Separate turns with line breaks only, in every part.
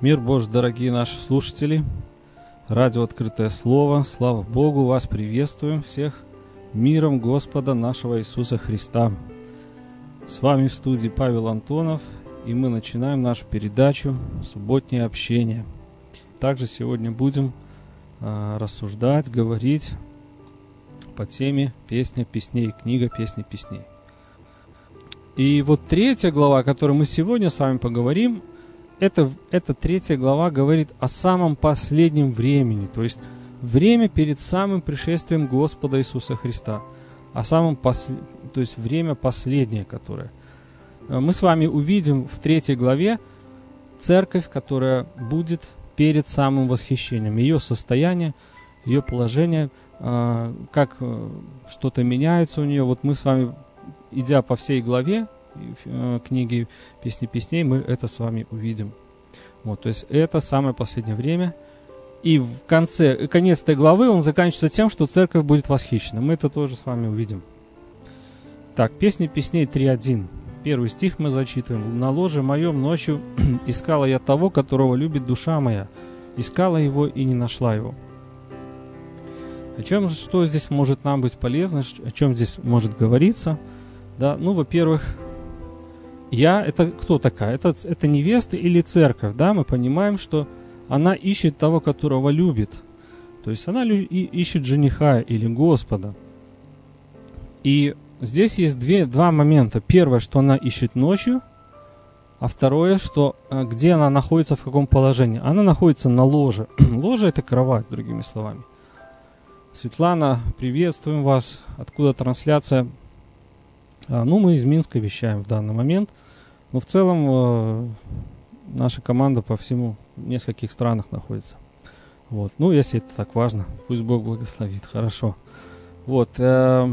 Мир Божий, дорогие наши слушатели, радио «Открытое Слово», слава Богу, вас приветствуем всех миром Господа нашего Иисуса Христа. С вами в студии Павел Антонов, и мы начинаем нашу передачу «Субботнее общение». Также сегодня будем а, рассуждать, говорить по теме «Песня песней», книга «Песни песней». И вот третья глава, о которой мы сегодня с вами поговорим, это, эта третья глава говорит о самом последнем времени, то есть время перед самым пришествием Господа Иисуса Христа, о самом посл... то есть время последнее, которое. Э, мы с вами увидим в третьей главе церковь, которая будет перед самым восхищением, ее состояние, ее положение, э, как э, что-то меняется у нее. Вот мы с вами, идя по всей главе, книги «Песни песней» мы это с вами увидим. Вот, то есть это самое последнее время. И в конце, конец этой главы он заканчивается тем, что церковь будет восхищена. Мы это тоже с вами увидим. Так, «Песни песней» 3.1. Первый стих мы зачитываем. «На ложе моем ночью искала я того, которого любит душа моя. Искала его и не нашла его». О чем, что здесь может нам быть полезно, о чем здесь может говориться? Да, ну, во-первых, я это кто такая? Это, это невеста или церковь, да? Мы понимаем, что она ищет того, которого любит. То есть она ищет жениха или Господа. И здесь есть две, два момента. Первое, что она ищет ночью, а второе, что а, где она находится, в каком положении. Она находится на ложе. ложе это кровать, другими словами. Светлана, приветствуем вас. Откуда трансляция? А, ну, мы из Минска вещаем в данный момент. Но в целом э, наша команда по всему в нескольких странах находится. Вот. Ну, если это так важно, пусть Бог благословит. Хорошо. Вот. Э,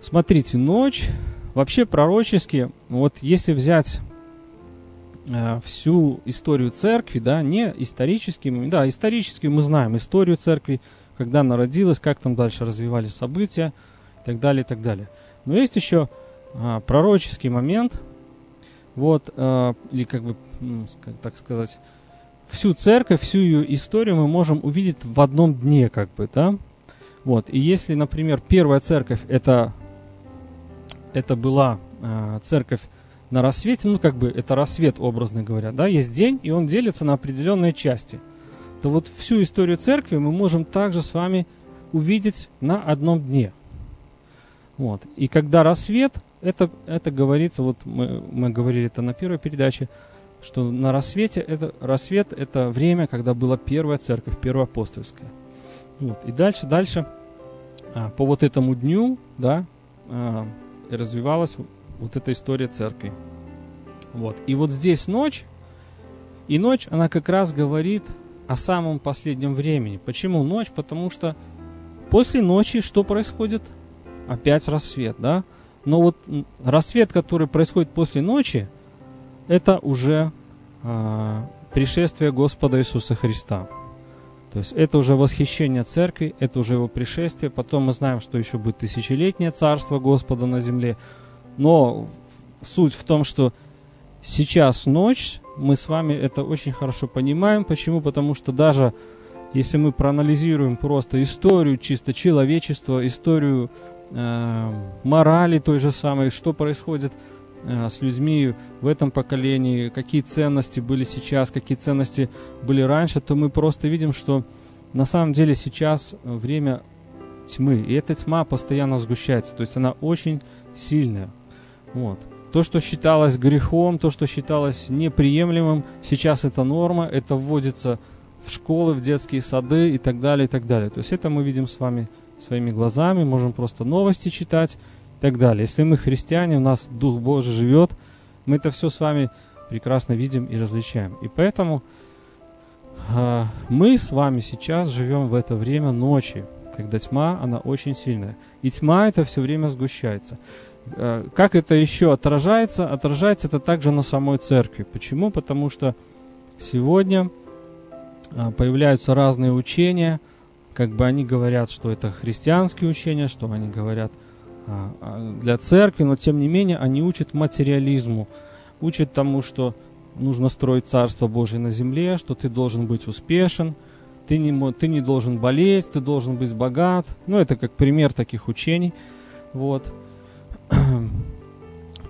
смотрите, ночь вообще пророчески, вот если взять э, всю историю церкви, да, не исторически, да, исторически мы знаем историю церкви, когда она родилась, как там дальше развивались события и так далее, и так далее. Но есть еще а, пророческий момент, вот, а, или как бы, так сказать, всю церковь, всю ее историю мы можем увидеть в одном дне, как бы, да. Вот, и если, например, первая церковь это, это была а, церковь на рассвете, ну, как бы, это рассвет, образно говоря, да, есть день, и он делится на определенные части, то вот всю историю церкви мы можем также с вами увидеть на одном дне – вот. И когда рассвет, это, это говорится, вот мы, мы говорили это на первой передаче, что на рассвете, это, рассвет это время, когда была первая церковь, первоапостольская. Вот. И дальше, дальше, а, по вот этому дню, да, а, развивалась вот эта история церкви. Вот. И вот здесь ночь, и ночь, она как раз говорит о самом последнем времени. Почему ночь? Потому что после ночи что происходит? Опять рассвет, да? Но вот рассвет, который происходит после ночи, это уже э, пришествие Господа Иисуса Христа. То есть это уже восхищение церкви, это уже его пришествие. Потом мы знаем, что еще будет тысячелетнее царство Господа на земле. Но суть в том, что сейчас ночь, мы с вами это очень хорошо понимаем. Почему? Потому что даже если мы проанализируем просто историю чисто человечества, историю Э, морали той же самой, что происходит э, с людьми в этом поколении, какие ценности были сейчас, какие ценности были раньше, то мы просто видим, что на самом деле сейчас время тьмы, и эта тьма постоянно сгущается, то есть она очень сильная. Вот. То, что считалось грехом, то, что считалось неприемлемым, сейчас это норма, это вводится в школы, в детские сады и так далее, и так далее. То есть это мы видим с вами своими глазами, можем просто новости читать и так далее. Если мы христиане, у нас Дух Божий живет, мы это все с вами прекрасно видим и различаем. И поэтому э, мы с вами сейчас живем в это время ночи, когда тьма, она очень сильная. И тьма это все время сгущается. Э, как это еще отражается? Отражается это также на самой церкви. Почему? Потому что сегодня э, появляются разные учения – как бы они говорят, что это христианские учения, что они говорят а, а, для церкви, но тем не менее они учат материализму, учат тому, что нужно строить Царство Божие на земле, что ты должен быть успешен, ты не, ты не должен болеть, ты должен быть богат. Ну, это как пример таких учений. Вот.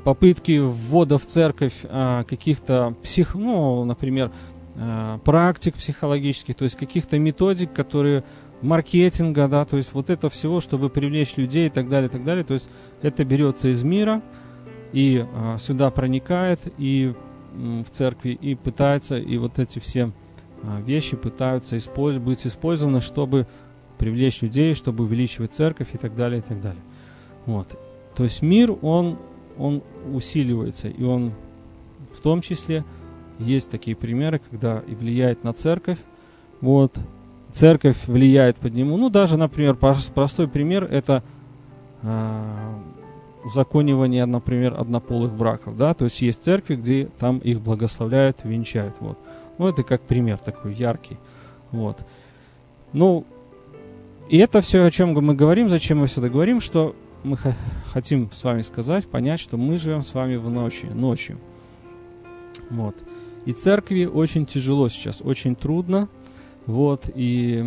Попытки ввода в церковь а, каких-то псих, ну, например, а, практик психологических, то есть каких-то методик, которые маркетинга, да, то есть вот это всего, чтобы привлечь людей и так далее, и так далее. То есть это берется из мира и а, сюда проникает и м, в церкви и пытается и вот эти все а, вещи пытаются использ- быть использованы, чтобы привлечь людей, чтобы увеличивать церковь и так далее, и так далее. Вот. То есть мир, он, он усиливается, и он в том числе есть такие примеры, когда и влияет на церковь, вот, церковь влияет под нему. Ну, даже, например, простой пример – это э, узаконивание, например, однополых браков, да, то есть есть церкви, где там их благословляют, венчают, вот. Ну, это как пример такой яркий. Вот. Ну, и это все, о чем мы говорим, зачем мы сюда говорим, что мы хотим с вами сказать, понять, что мы живем с вами в ночи, ночью. Вот. И церкви очень тяжело сейчас, очень трудно. Вот, и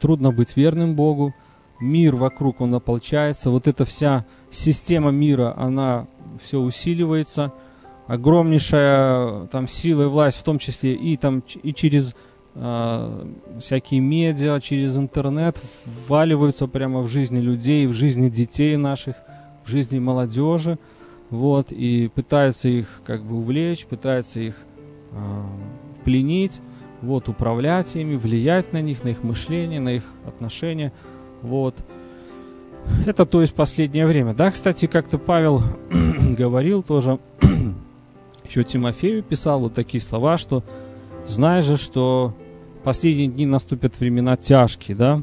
трудно быть верным Богу. Мир вокруг, он ополчается. Вот эта вся система мира, она все усиливается – огромнейшая там сила и власть, в том числе и там и через э, всякие медиа, через интернет вваливаются прямо в жизни людей, в жизни детей наших, в жизни молодежи, вот и пытаются их как бы увлечь, пытаются их э, пленить, вот управлять ими, влиять на них, на их мышление, на их отношения, вот. Это то есть последнее время. Да, кстати, как-то Павел говорил тоже еще Тимофею писал вот такие слова, что «Знай же, что последние дни наступят времена тяжкие, да?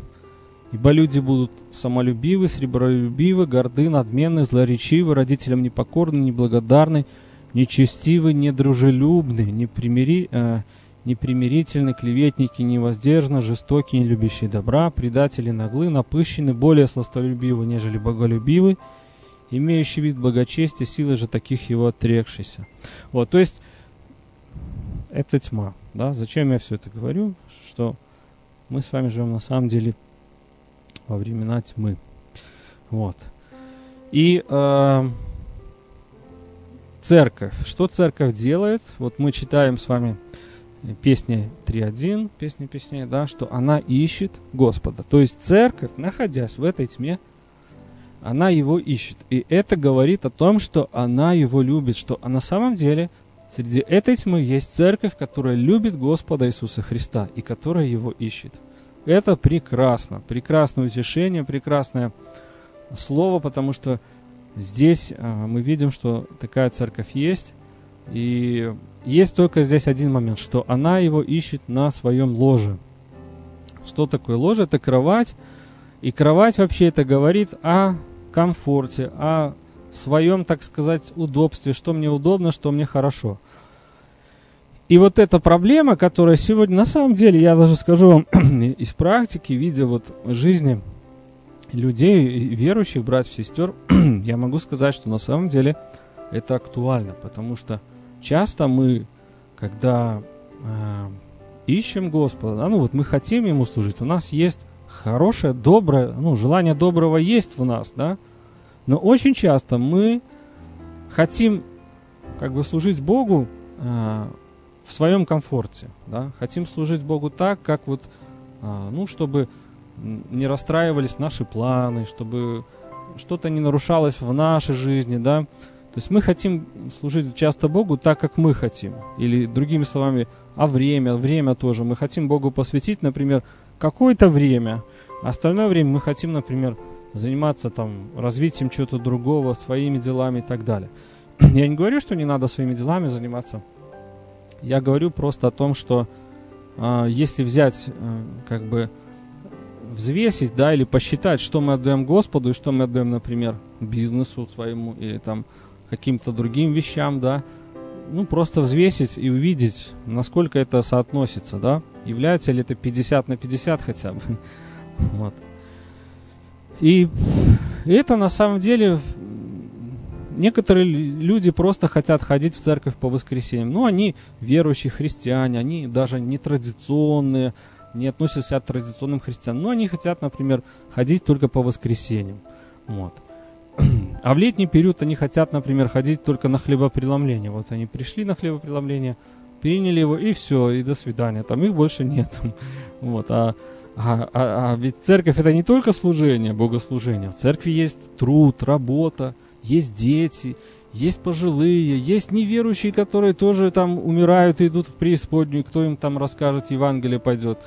Ибо люди будут самолюбивы, сребролюбивы, горды, надменны, злоречивы, родителям непокорны, неблагодарны, нечестивы, недружелюбны, непримири, э, непримирительны, клеветники, невоздержаны, жестокие, не любящие добра, предатели наглы, напыщены, более сластолюбивы, нежели боголюбивы, имеющий вид благочестия, силы же таких его отрекшийся. Вот, то есть, это тьма, да, зачем я все это говорю, что мы с вами живем на самом деле во времена тьмы, вот. И э, церковь, что церковь делает, вот мы читаем с вами песни 3.1, песни песней, да, что она ищет Господа. То есть церковь, находясь в этой тьме, она его ищет. И это говорит о том, что она его любит, что а на самом деле среди этой тьмы есть церковь, которая любит Господа Иисуса Христа и которая его ищет. Это прекрасно, прекрасное утешение, прекрасное слово, потому что здесь а, мы видим, что такая церковь есть, и есть только здесь один момент, что она его ищет на своем ложе. Что такое ложе? Это кровать, и кровать вообще это говорит о комфорте, о своем, так сказать, удобстве, что мне удобно, что мне хорошо. И вот эта проблема, которая сегодня, на самом деле, я даже скажу вам из практики, видя вот жизни людей, верующих, братьев, сестер, я могу сказать, что на самом деле это актуально, потому что часто мы, когда э, ищем Господа, да, ну вот мы хотим Ему служить, у нас есть хорошее, доброе, ну, желание доброго есть в нас, да, но очень часто мы хотим как бы служить Богу э, в своем комфорте, да, хотим служить Богу так, как вот, э, ну, чтобы не расстраивались наши планы, чтобы что-то не нарушалось в нашей жизни, да, то есть мы хотим служить часто Богу так, как мы хотим. Или другими словами, а время, время тоже. Мы хотим Богу посвятить, например, какое-то время. А остальное время мы хотим, например, заниматься там развитием чего-то другого, своими делами и так далее. Я не говорю, что не надо своими делами заниматься. Я говорю просто о том, что э, если взять, э, как бы взвесить, да, или посчитать, что мы отдаем Господу и что мы отдаем, например, бизнесу своему или там каким-то другим вещам, да, ну, просто взвесить и увидеть, насколько это соотносится, да, является ли это 50 на 50 хотя бы. Вот. И это на самом деле некоторые люди просто хотят ходить в церковь по воскресеньям. Ну, они верующие христиане, они даже не традиционные, не относятся к традиционным христианам. Но они хотят, например, ходить только по воскресеньям. Вот. А в летний период они хотят, например, ходить только на хлебопреломление. Вот они пришли на хлебопреломление, приняли его, и все, и до свидания. Там их больше нет. Вот. А, а, а, а ведь церковь это не только служение, богослужение. В церкви есть труд, работа, есть дети, есть пожилые, есть неверующие, которые тоже там умирают и идут в преисподнюю, кто им там расскажет, Евангелие пойдет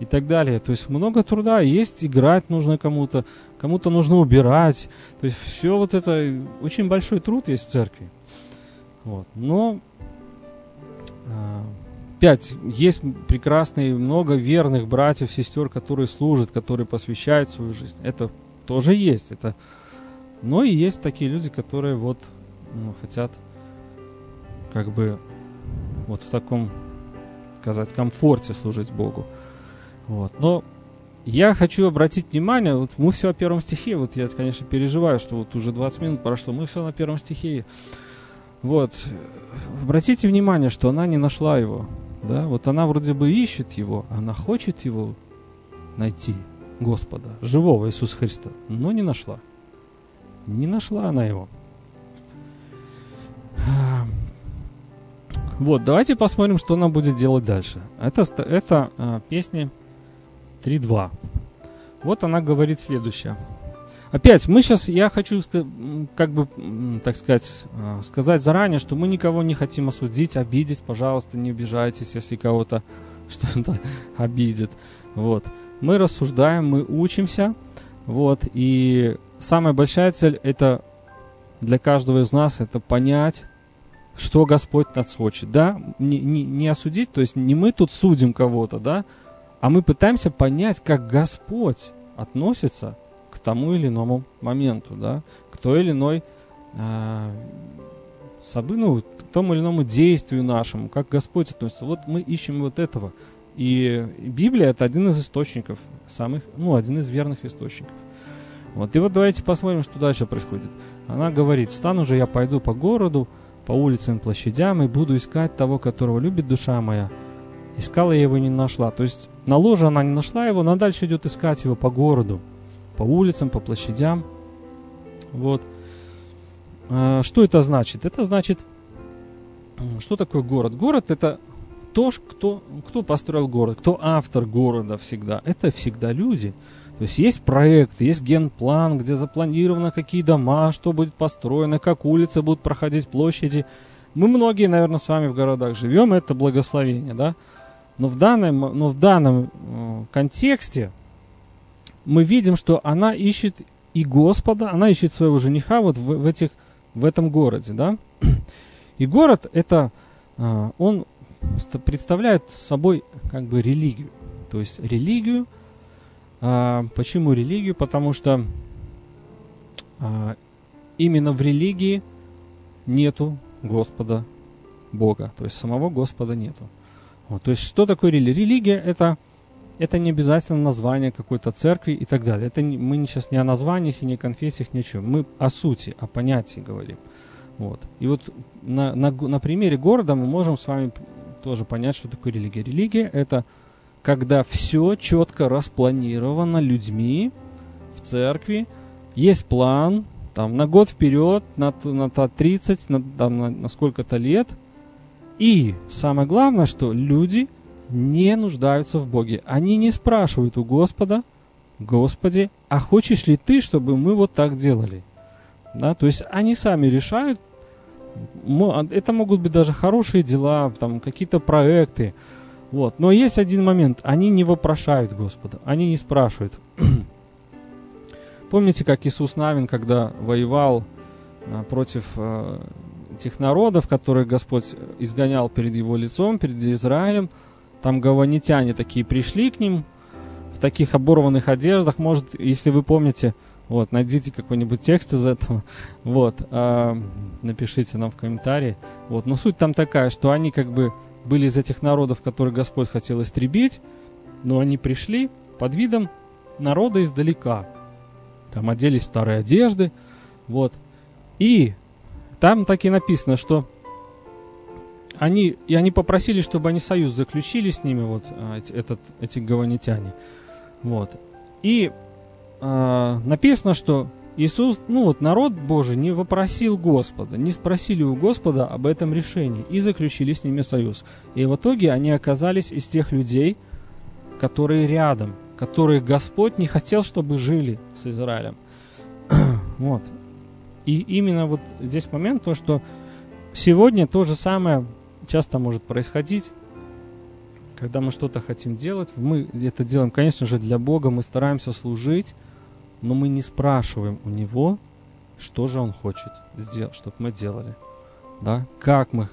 и так далее. То есть много труда, есть играть нужно кому-то, кому-то нужно убирать. То есть все вот это, очень большой труд есть в церкви. Вот. Но а, Пять. Есть прекрасные, много верных братьев, сестер, которые служат, которые посвящают свою жизнь. Это тоже есть. Это... Но и есть такие люди, которые вот ну, хотят как бы вот в таком, сказать, комфорте служить Богу. Вот. Но я хочу обратить внимание, вот мы все о первом стихе, вот я, конечно, переживаю, что вот уже 20 минут прошло, мы все на первом стихе. Вот. Обратите внимание, что она не нашла его. Да? Вот она вроде бы ищет его, она хочет его найти, Господа, живого Иисуса Христа, но не нашла. Не нашла она его. Вот, давайте посмотрим, что она будет делать дальше. Это, это а, песни 3.2. Вот она говорит следующее. Опять, мы сейчас, я хочу, как бы, так сказать, а, сказать заранее, что мы никого не хотим осудить, обидеть. Пожалуйста, не обижайтесь, если кого-то что-то обидит. Вот. Мы рассуждаем, мы учимся. Вот. И самая большая цель это для каждого из нас это понять, что Господь нас хочет, да, не, не, не осудить, то есть не мы тут судим кого-то, да, а мы пытаемся понять, как Господь относится к тому или иному моменту, да, к той или иной э, собы, ну, к тому или иному действию нашему, как Господь относится. Вот мы ищем вот этого. И Библия это один из источников, самых, ну, один из верных источников. Вот, и вот давайте посмотрим, что дальше происходит. Она говорит, встану же я пойду по городу, по улицам, площадям и буду искать того, которого любит душа моя. Искала я его не нашла. То есть на ложе она не нашла его, она дальше идет искать его по городу, по улицам, по площадям. Вот. А, что это значит? Это значит, что такое город? Город это то, кто, кто построил город, кто автор города всегда. Это всегда люди. То есть есть проект, есть генплан, где запланировано, какие дома, что будет построено, как улицы будут проходить, площади. Мы многие, наверное, с вами в городах живем, это благословение, да? Но в данном, но в данном э, контексте мы видим, что она ищет и Господа, она ищет своего жениха вот в, в, этих, в этом городе, да? И город это, э, он представляет собой как бы религию. То есть религию – а, почему религию? Потому что именно в религии нету Господа Бога, то есть самого Господа нету. Вот, то есть что такое религия? Религия это это не обязательно название какой-то церкви и так далее. Это не, мы сейчас не о названиях и не о конфессиях, ни о чем. Мы о сути, о понятии говорим. Вот. И вот на, на, на примере города мы можем с вами тоже понять, что такое религия. Религия это когда все четко распланировано людьми в церкви, есть план, там, на год вперед, на, на, на 30, на, на, на сколько-то лет. И самое главное, что люди не нуждаются в Боге. Они не спрашивают у Господа, Господи, а хочешь ли ты, чтобы мы вот так делали? Да, то есть они сами решают, а, это могут быть даже хорошие дела, там какие-то проекты, вот. Но есть один момент. Они не вопрошают Господа. Они не спрашивают. Помните, как Иисус Навин, когда воевал а, против тех народов, которых Господь изгонял перед его лицом, перед Израилем, там гаванитяне такие пришли к ним в таких оборванных одеждах. Может, если вы помните, вот, найдите какой-нибудь текст из этого, вот, э, напишите нам в комментарии. Вот, но суть там такая, что они как бы были из этих народов, которых Господь хотел истребить, но они пришли под видом народа издалека. Там оделись старые одежды, вот. И там так и написано, что они, и они попросили, чтобы они союз заключили с ними, вот а, этот, эти гаванитяне. Вот. И э, написано, что Иисус, ну вот народ Божий не вопросил Господа, не спросили у Господа об этом решении и заключили с ними союз. И в итоге они оказались из тех людей, которые рядом, которые Господь не хотел, чтобы жили с Израилем. вот. И именно вот здесь момент, то, что сегодня то же самое часто может происходить, когда мы что-то хотим делать. Мы это делаем, конечно же, для Бога, мы стараемся служить, но мы не спрашиваем у Него, что же Он хочет сделать, чтобы мы делали. Да? Как мы,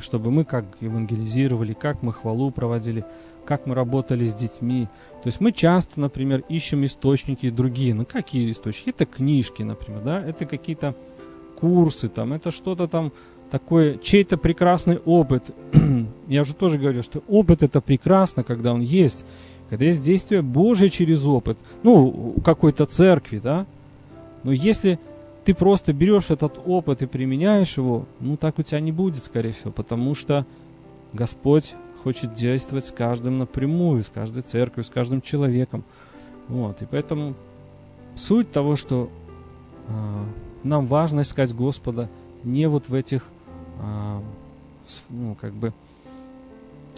чтобы мы как евангелизировали, как мы хвалу проводили, как мы работали с детьми. То есть мы часто, например, ищем источники другие. Ну, какие источники? Это книжки, например, да? Это какие-то курсы, там, это что-то там такой чей-то прекрасный опыт. Я уже тоже говорил, что опыт это прекрасно, когда он есть, когда есть действие Божие через опыт, ну, какой-то церкви, да. Но если ты просто берешь этот опыт и применяешь его, ну, так у тебя не будет, скорее всего, потому что Господь хочет действовать с каждым напрямую, с каждой церковью, с каждым человеком. Вот, и поэтому суть того, что э, нам важно искать Господа не вот в этих а, ну, как бы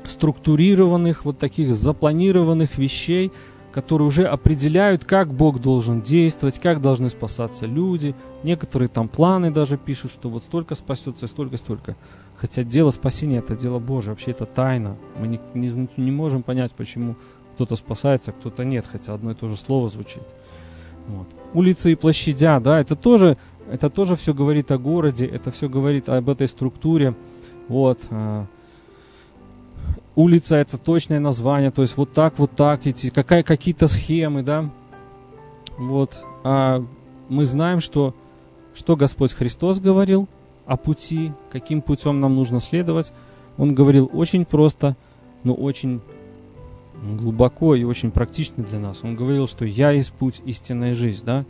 структурированных, вот таких запланированных вещей, которые уже определяют, как Бог должен действовать, как должны спасаться люди. Некоторые там планы даже пишут, что вот столько спасется, столько, столько. Хотя дело спасения это дело Божие, вообще это тайна. Мы не, не, не можем понять, почему кто-то спасается, а кто-то нет, хотя одно и то же слово звучит. Вот. Улицы и площадя, да, это тоже это тоже все говорит о городе, это все говорит об этой структуре. Вот. А, улица это точное название, то есть вот так, вот так, эти, какая, какие-то схемы, да. Вот. А мы знаем, что, что Господь Христос говорил о пути, каким путем нам нужно следовать. Он говорил очень просто, но очень глубоко и очень практично для нас. Он говорил, что «Я есть путь, истинная жизнь», да,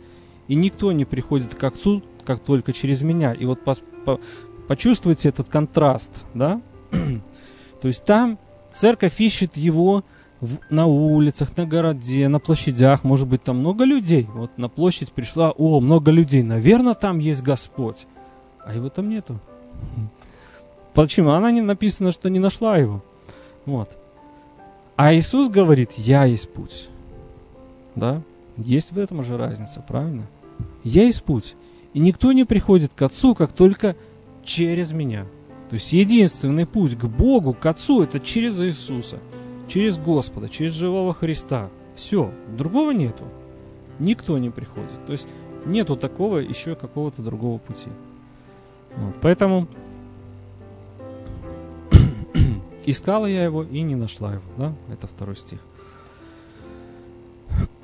и никто не приходит к Отцу, как только через меня. И вот по, по, почувствуйте этот контраст, да? То есть там церковь ищет его в, на улицах, на городе, на площадях, может быть, там много людей. Вот на площадь пришла, о, много людей, наверное, там есть Господь. А его там нету. Почему? Она не написано, что не нашла его. Вот. А Иисус говорит, я есть путь. Да? Есть в этом же разница, правильно? Я есть путь. И никто не приходит к Отцу, как только через меня. То есть единственный путь к Богу, к Отцу, это через Иисуса, через Господа, через живого Христа. Все, другого нету. Никто не приходит. То есть нету такого еще какого-то другого пути. Вот, поэтому искала я его и не нашла его. Да? Это второй стих.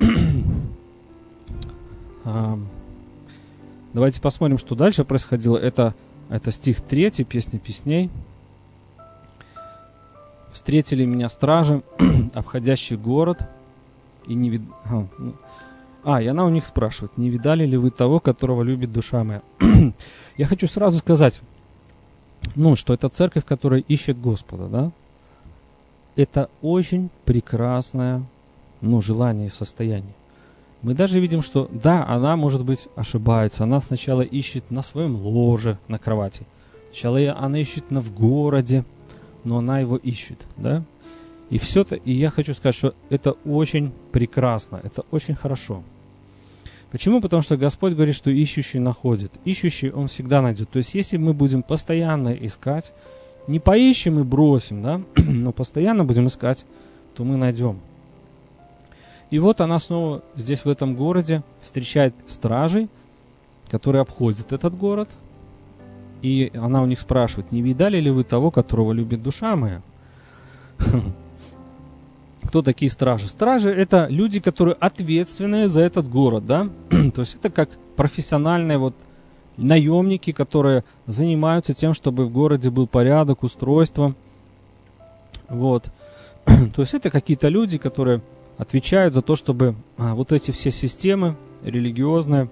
Давайте посмотрим, что дальше происходило. Это, это стих 3, песня песней. Встретили меня стражи, обходящий город, и не вид... А, ну... а, и она у них спрашивает, не видали ли вы того, которого любит душа моя? Я хочу сразу сказать, ну, что это церковь, которая ищет Господа, да? Это очень прекрасное, ну, желание и состояние мы даже видим, что да, она, может быть, ошибается. Она сначала ищет на своем ложе, на кровати. Сначала она ищет на в городе, но она его ищет, да? И все это, и я хочу сказать, что это очень прекрасно, это очень хорошо. Почему? Потому что Господь говорит, что ищущий находит. Ищущий он всегда найдет. То есть, если мы будем постоянно искать, не поищем и бросим, да, но постоянно будем искать, то мы найдем. И вот она снова здесь, в этом городе, встречает стражей, которые обходят этот город. И она у них спрашивает, не видали ли вы того, которого любит душа моя? Кто такие стражи? Стражи это люди, которые ответственные за этот город, да? То есть это как профессиональные вот наемники, которые занимаются тем, чтобы в городе был порядок, устройство. Вот. То есть это какие-то люди, которые отвечают за то, чтобы а, вот эти все системы религиозные,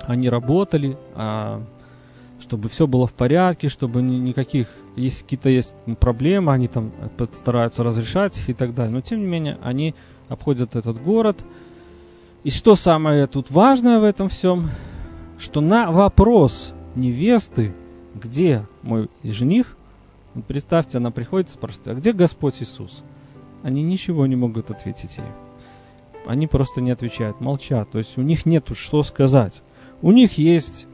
они работали, а, чтобы все было в порядке, чтобы ни, никаких, если какие-то есть проблемы, они там стараются разрешать их и так далее. Но тем не менее, они обходят этот город. И что самое тут важное в этом всем, что на вопрос невесты, где мой жених, представьте, она приходит и спрашивает, а где Господь Иисус? Они ничего не могут ответить ей. Они просто не отвечают, молчат. То есть у них нету что сказать. У них есть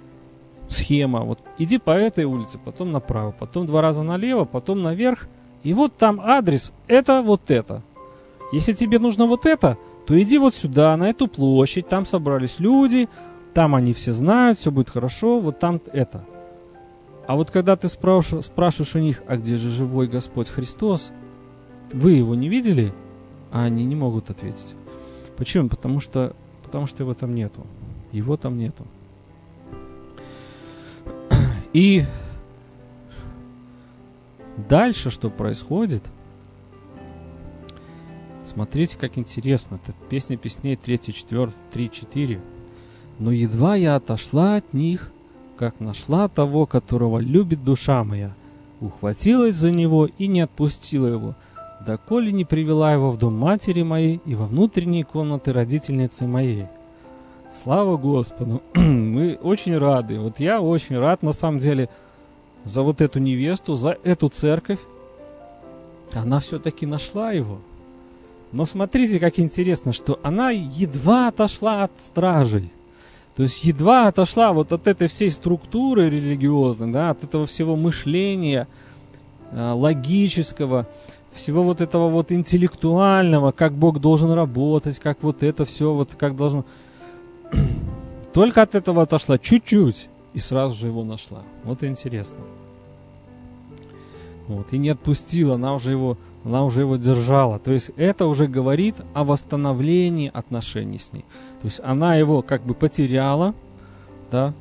схема. Вот иди по этой улице, потом направо, потом два раза налево, потом наверх. И вот там адрес, это вот это. Если тебе нужно вот это, то иди вот сюда, на эту площадь, там собрались люди, там они все знают, все будет хорошо, вот там это. А вот когда ты спрашиваешь, спрашиваешь у них, а где же живой Господь Христос, вы его не видели? А они не могут ответить. Почему? Потому что, потому что его там нету. Его там нету. И дальше что происходит? Смотрите, как интересно. Это песня песней 3, 4, 3, 4. Но едва я отошла от них, как нашла того, которого любит душа моя, ухватилась за него и не отпустила его, доколе не привела его в дом матери моей и во внутренние комнаты родительницы моей. Слава Господу! Мы очень рады. Вот я очень рад, на самом деле, за вот эту невесту, за эту церковь. Она все-таки нашла его. Но смотрите, как интересно, что она едва отошла от стражей. То есть едва отошла вот от этой всей структуры религиозной, да, от этого всего мышления э, логического, всего вот этого вот интеллектуального, как Бог должен работать, как вот это все, вот как должно... Только от этого отошла чуть-чуть и сразу же его нашла. Вот интересно. Вот, и не отпустила, она уже его она уже его держала. То есть это уже говорит о восстановлении отношений с ней. То есть она его как бы потеряла, да.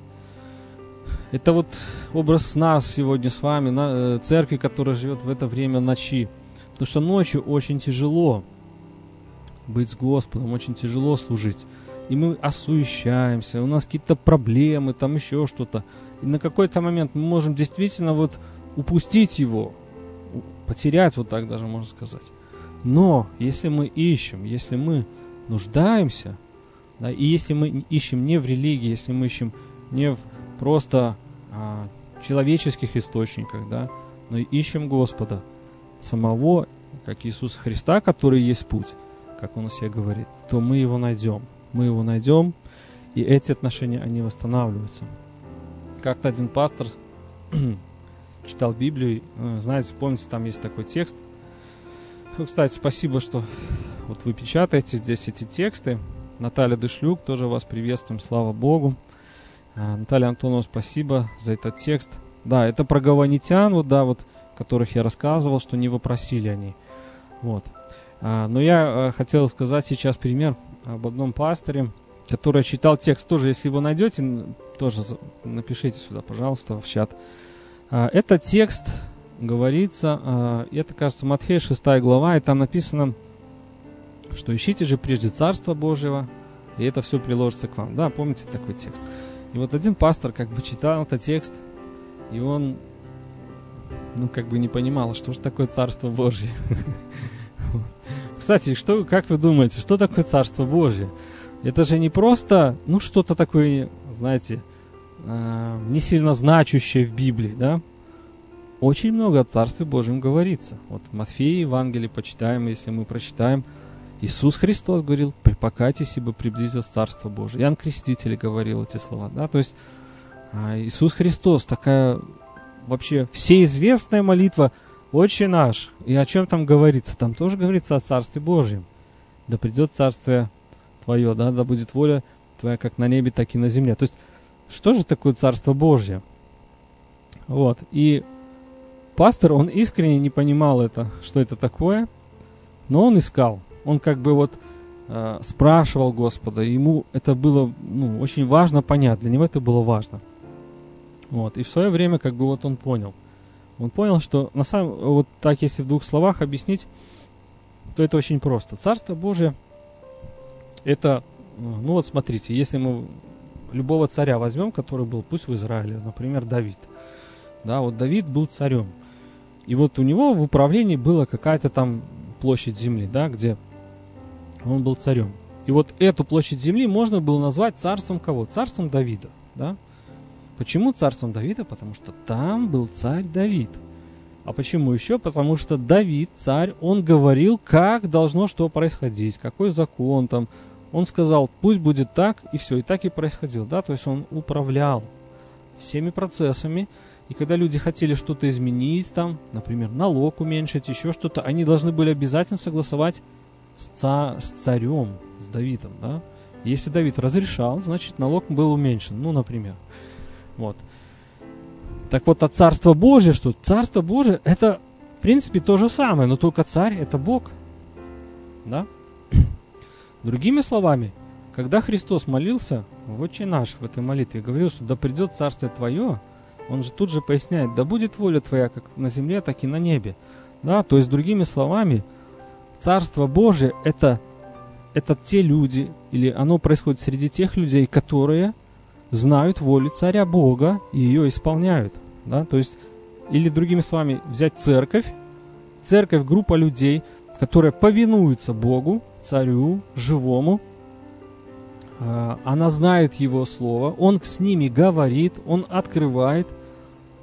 Это вот образ нас сегодня с вами, на, э, церкви, которая живет в это время ночи. Потому что ночью очень тяжело быть с Господом, очень тяжело служить. И мы осуещаемся, у нас какие-то проблемы, там еще что-то. И на какой-то момент мы можем действительно вот упустить его, потерять, вот так даже можно сказать. Но если мы ищем, если мы нуждаемся, да, и если мы ищем не в религии, если мы ищем не в просто а, человеческих источниках, да, но и ищем Господа, самого, как Иисуса Христа, который есть путь, как Он о себе говорит, то мы его найдем. Мы его найдем, и эти отношения, они восстанавливаются. Как-то один пастор читал Библию. Э, знаете, помните, там есть такой текст. Ну, кстати, спасибо, что вот вы печатаете здесь эти тексты. Наталья Дышлюк, тоже вас приветствуем, слава Богу. А, Наталья Антонова, спасибо за этот текст. Да, это про гаванитян, вот, да, вот, которых я рассказывал, что не вопросили они. Вот. А, но я а, хотел сказать сейчас пример об одном пасторе, который читал текст. Тоже, если его найдете, тоже напишите сюда, пожалуйста, в чат. А, этот текст говорится, а, это, кажется, Матфея 6 глава, и там написано, что ищите же прежде Царство Божьего, и это все приложится к вам. Да, помните такой текст? И вот один пастор как бы читал этот текст, и он, ну, как бы не понимал, что же такое Царство Божье. Кстати, что, как вы думаете, что такое Царство Божье? Это же не просто, ну, что-то такое, знаете, э, не сильно значущее в Библии, да, очень много о Царстве Божьем говорится. Вот в Матфея Евангелие почитаем, если мы прочитаем, Иисус Христос говорил, припокайтесь, ибо приблизилось Царство Божие. Иоанн Креститель говорил эти слова, да, то есть а, Иисус Христос, такая вообще всеизвестная молитва, Отче наш, и о чем там говорится? Там тоже говорится о Царстве Божьем. Да придет Царствие Твое, да, да будет воля Твоя как на небе, так и на земле. То есть что же такое Царство Божье? Вот. И пастор, он искренне не понимал это, что это такое, но он искал. Он как бы вот э, спрашивал Господа, ему это было ну, очень важно понять, для него это было важно. Вот. И в свое время как бы вот он понял. Он понял, что на самом вот так, если в двух словах объяснить, то это очень просто. Царство Божие это, ну вот смотрите, если мы любого царя возьмем, который был, пусть в Израиле, например, Давид. Да, вот Давид был царем. И вот у него в управлении была какая-то там площадь земли, да, где он был царем. И вот эту площадь земли можно было назвать царством кого? Царством Давида, да? Почему царством Давида? Потому что там был царь Давид. А почему еще? Потому что Давид, царь, он говорил, как должно что происходить, какой закон там. Он сказал, пусть будет так, и все, и так и происходило, да, то есть он управлял всеми процессами, и когда люди хотели что-то изменить, там, например, налог уменьшить, еще что-то, они должны были обязательно согласовать с, ца- с царем, с Давидом, да. Если Давид разрешал, значит налог был уменьшен, ну, например. Вот. Так вот, а Царство Божие, что Царство Божие, это, в принципе, то же самое, но только царь – это Бог. Да? Другими словами, когда Христос молился, в Отче наш в этой молитве говорил, что да придет Царствие Твое, он же тут же поясняет, да будет воля Твоя как на земле, так и на небе. Да, то есть, другими словами, Царство Божие это, это те люди, или оно происходит среди тех людей, которые знают волю царя Бога и ее исполняют. Да? То есть, или другими словами, взять церковь, церковь группа людей, которая повинуется Богу, царю, живому, а, она знает его слово, он с ними говорит, он открывает,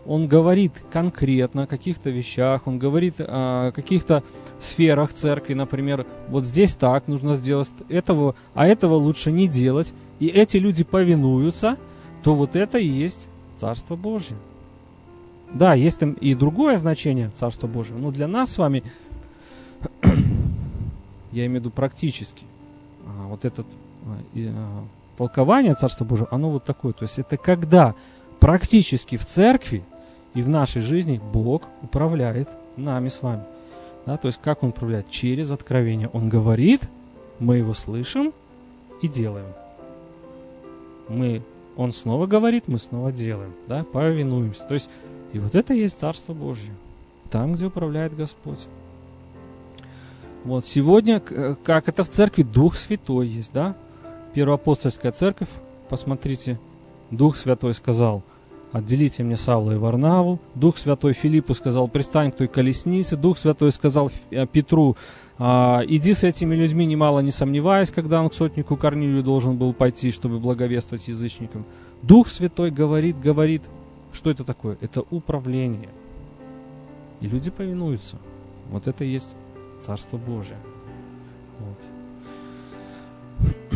он говорит конкретно о каких-то вещах, он говорит о каких-то сферах церкви, например, вот здесь так нужно сделать, этого, а этого лучше не делать и эти люди повинуются, то вот это и есть Царство Божье. Да, есть там и другое значение Царства Божьего, но для нас с вами, я имею в виду практически, а, вот это а, а, толкование Царства Божьего, оно вот такое. То есть это когда практически в церкви и в нашей жизни Бог управляет нами с вами. Да, то есть как Он управляет? Через откровение. Он говорит, мы его слышим и делаем мы, он снова говорит, мы снова делаем, да, повинуемся. То есть, и вот это и есть Царство Божье, там, где управляет Господь. Вот, сегодня, э, как это в церкви, Дух Святой есть, да? Первоапостольская церковь, посмотрите, Дух Святой сказал, отделите мне Савла и Варнаву. Дух Святой Филиппу сказал, пристань к той колеснице. Дух Святой сказал э, Петру, а, иди с этими людьми, немало не сомневаясь, когда он к сотнику Корнилию должен был пойти, чтобы благовествовать язычникам. Дух Святой говорит, говорит. Что это такое? Это управление. И люди повинуются. Вот это и есть Царство Божие. Вот.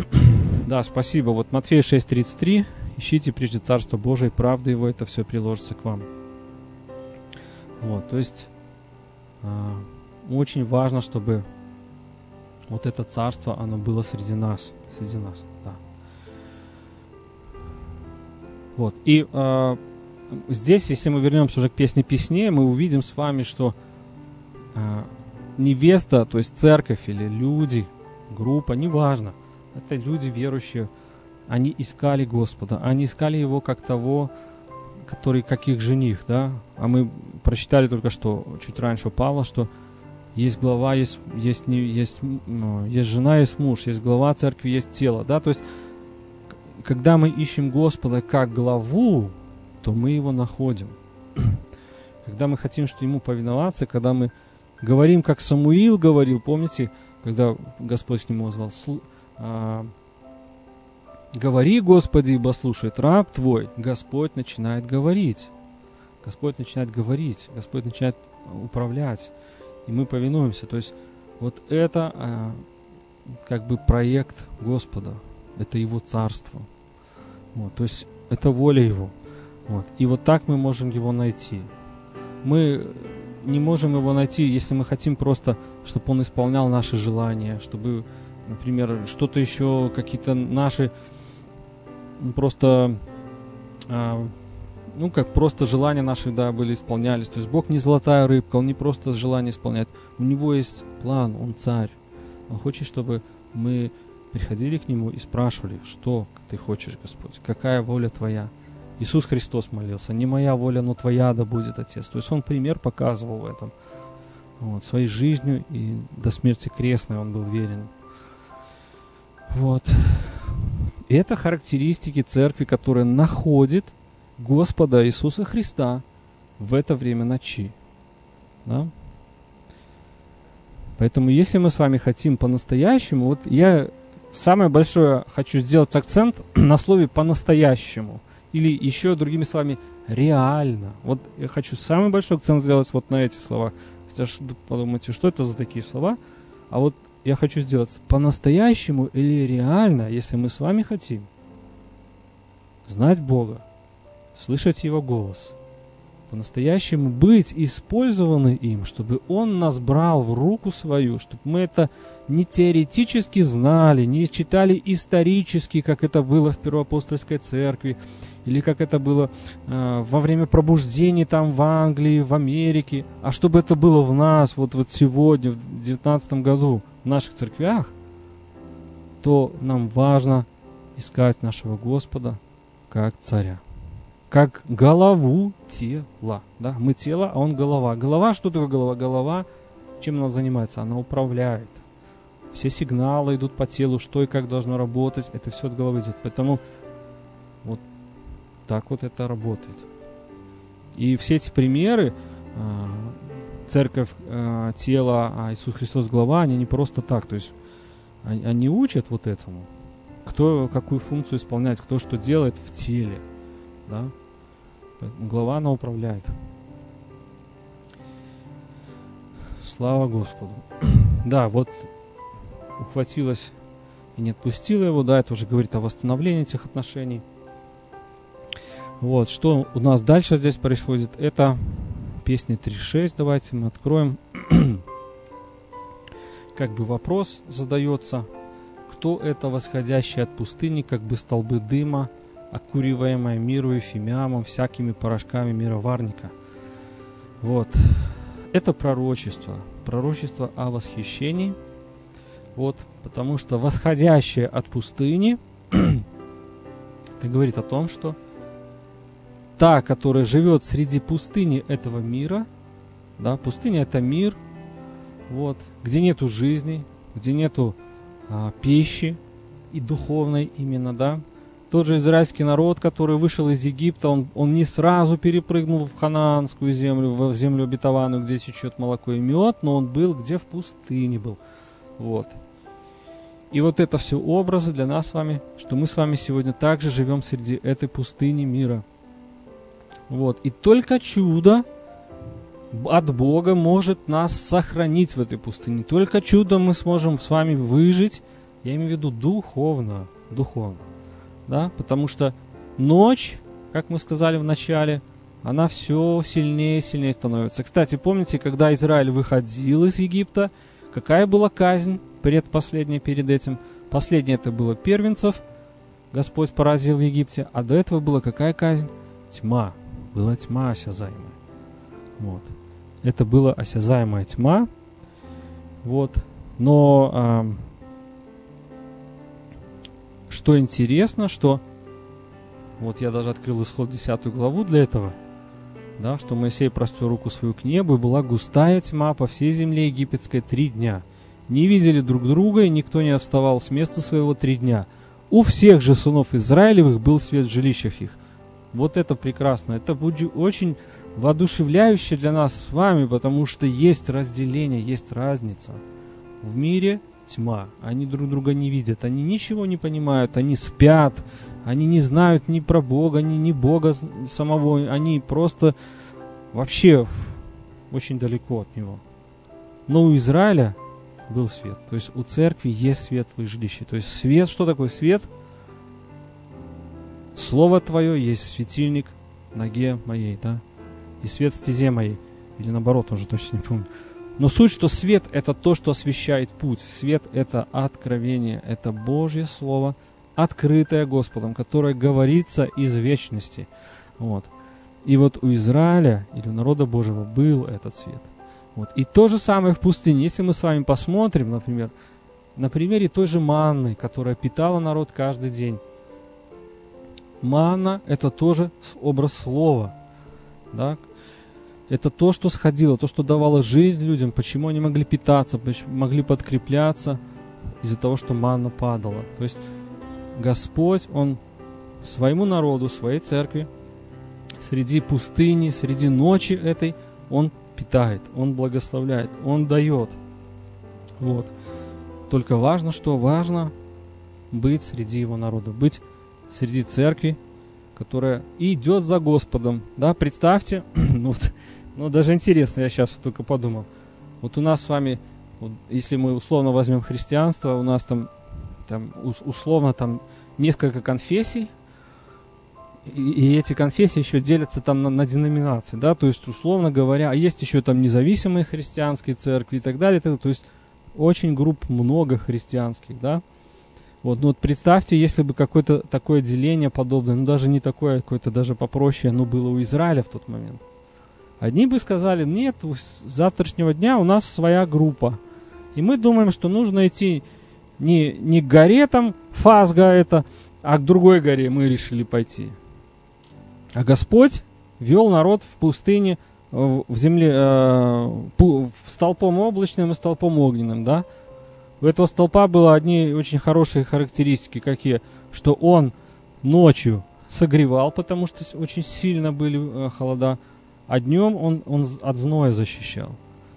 Да, спасибо. Вот Матфея 6.33. Ищите прежде Царство Божие, правда его, это все приложится к вам. Вот, то есть э, очень важно, чтобы вот это царство, оно было среди нас, среди нас, да. Вот, и э, здесь, если мы вернемся уже к песне песней, мы увидим с вами, что э, невеста, то есть церковь или люди, группа, неважно, это люди верующие, они искали Господа, они искали Его как того, который как их жених, да, а мы прочитали только что, чуть раньше у Павла, что есть глава, есть, есть, не, есть, ну, есть жена, есть муж, есть глава церкви, есть тело. Да? То есть, когда мы ищем Господа как главу, то мы его находим. когда мы хотим, что ему повиноваться, когда мы говорим, как Самуил говорил, помните, когда Господь к нему возвал, а, говори, Господи, ибо слушает раб твой, Господь начинает говорить. Господь начинает говорить, Господь начинает управлять и мы повинуемся. То есть вот это а, как бы проект Господа, это Его царство. Вот, то есть это воля Его. Вот. И вот так мы можем Его найти. Мы не можем Его найти, если мы хотим просто, чтобы Он исполнял наши желания, чтобы, например, что-то еще, какие-то наши просто а, ну, как просто желания наши, да, были исполнялись. То есть Бог не золотая рыбка, Он не просто желание исполняет. У Него есть план, Он царь. Он хочет, чтобы мы приходили к Нему и спрашивали, что Ты хочешь, Господь, какая воля Твоя. Иисус Христос молился, не моя воля, но Твоя да будет, Отец. То есть Он пример показывал в этом. Вот, своей жизнью и до смерти крестной Он был верен. Вот. Это характеристики церкви, которая находит Господа Иисуса Христа в это время ночи. Да? Поэтому если мы с вами хотим по-настоящему, вот я самое большое хочу сделать акцент на слове по-настоящему. Или еще другими словами, реально. Вот я хочу самый большой акцент сделать вот на эти слова. Хотя подумайте, что это за такие слова? А вот я хочу сделать по-настоящему или реально, если мы с вами хотим знать Бога, слышать Его голос – по-настоящему быть использованы им, чтобы Он нас брал в руку свою, чтобы мы это не теоретически знали, не читали исторически, как это было в Первоапостольской церкви, или как это было э, во время пробуждений там в Англии, в Америке, а чтобы это было в нас, вот, вот сегодня, в 19 году, в наших церквях, то нам важно искать нашего Господа как царя как голову тела. Да? Мы тело, а он голова. Голова, что такое голова? Голова, чем она занимается? Она управляет. Все сигналы идут по телу, что и как должно работать, это все от головы идет. Поэтому так вот это работает. И все эти примеры, а, церковь, а, тело, а Иисус Христос голова, они не просто так. То есть они учат вот этому, кто какую функцию исполняет, кто что делает в теле. Да? Глава она управляет. Слава Господу. да, вот ухватилась и не отпустила его, да, это уже говорит о восстановлении этих отношений. Вот, что у нас дальше здесь происходит, это песня 3.6, давайте мы откроем. как бы вопрос задается, кто это восходящий от пустыни, как бы столбы дыма, окуриваемая миру и фимиамом, всякими порошками мироварника. Вот. Это пророчество. Пророчество о восхищении. Вот, потому что восходящее от пустыни, это говорит о том, что та, которая живет среди пустыни этого мира, да, пустыня это мир, вот, где нету жизни, где нету а, пищи и духовной именно, да, тот же израильский народ, который вышел из Египта, он, он не сразу перепрыгнул в ханаанскую землю, в землю обетованную, где течет молоко и мед, но он был где в пустыне был. Вот. И вот это все образы для нас с вами, что мы с вами сегодня также живем среди этой пустыни мира. Вот. И только чудо от Бога может нас сохранить в этой пустыне. Только чудо мы сможем с вами выжить, я имею в виду духовно, духовно да, потому что ночь, как мы сказали в начале, она все сильнее и сильнее становится. Кстати, помните, когда Израиль выходил из Египта, какая была казнь предпоследняя перед этим? Последняя это было первенцев, Господь поразил в Египте, а до этого была какая казнь? Тьма. Была тьма осязаемая. Вот. Это была осязаемая тьма. Вот. Но что интересно, что вот я даже открыл исход 10 главу для этого, да, что Моисей простер руку свою к небу, и была густая тьма по всей земле египетской три дня. Не видели друг друга, и никто не вставал с места своего три дня. У всех же сынов Израилевых был свет в жилищах их. Вот это прекрасно. Это будет очень воодушевляюще для нас с вами, потому что есть разделение, есть разница. В мире тьма. Они друг друга не видят, они ничего не понимают, они спят, они не знают ни про Бога, ни, ни Бога самого, они просто вообще очень далеко от Него. Но у Израиля был свет, то есть у церкви есть свет их жилище. То есть свет, что такое свет? Слово Твое есть светильник ноге моей, да, и свет стезе моей. Или наоборот, уже точно не помню. Но суть, что свет – это то, что освещает путь. Свет – это откровение, это Божье Слово, открытое Господом, которое говорится из вечности. Вот. И вот у Израиля или у народа Божьего был этот свет. Вот. И то же самое в пустыне. Если мы с вами посмотрим, например, на примере той же манны, которая питала народ каждый день. Манна – это тоже образ слова. Да? это то, что сходило, то, что давало жизнь людям, почему они могли питаться, могли подкрепляться из-за того, что манна падала. То есть Господь, Он своему народу, своей церкви, среди пустыни, среди ночи этой, Он питает, Он благословляет, Он дает. Вот. Только важно, что важно быть среди Его народа, быть среди церкви, которая идет за Господом. Да, представьте, ну, вот, ну даже интересно, я сейчас только подумал. Вот у нас с вами, вот, если мы условно возьмем христианство, у нас там, там условно там несколько конфессий, и, и эти конфессии еще делятся там на, на деноминации, да, то есть, условно говоря, а есть еще там независимые христианские церкви и так далее, то есть очень групп много христианских, да, вот, ну вот представьте, если бы какое-то такое деление подобное, ну даже не такое, какое-то даже попроще, оно было у Израиля в тот момент. Одни бы сказали, нет, с завтрашнего дня у нас своя группа. И мы думаем, что нужно идти не, не к горе там, Фазга это, а к другой горе мы решили пойти. А Господь вел народ в пустыне, в земле, э, в столпом облачным и столпом огненным, да? У этого столпа было одни очень хорошие характеристики, какие, что он ночью согревал, потому что очень сильно были э, холода, а днем он, он от зноя защищал.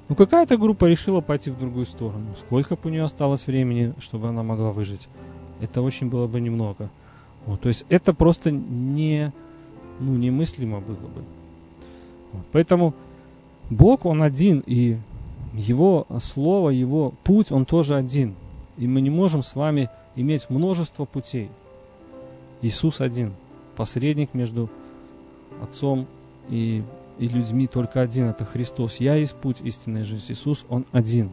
Ну, какая-то группа решила пойти в другую сторону. Сколько бы у нее осталось времени, чтобы она могла выжить? Это очень было бы немного. Вот, то есть это просто не ну, немыслимо было бы. Вот. Поэтому Бог, Он один, и Его Слово, Его путь, Он тоже один. И мы не можем с вами иметь множество путей. Иисус один, посредник между Отцом и, и людьми только один, это Христос. Я есть путь истинной жизни. Иисус, Он один.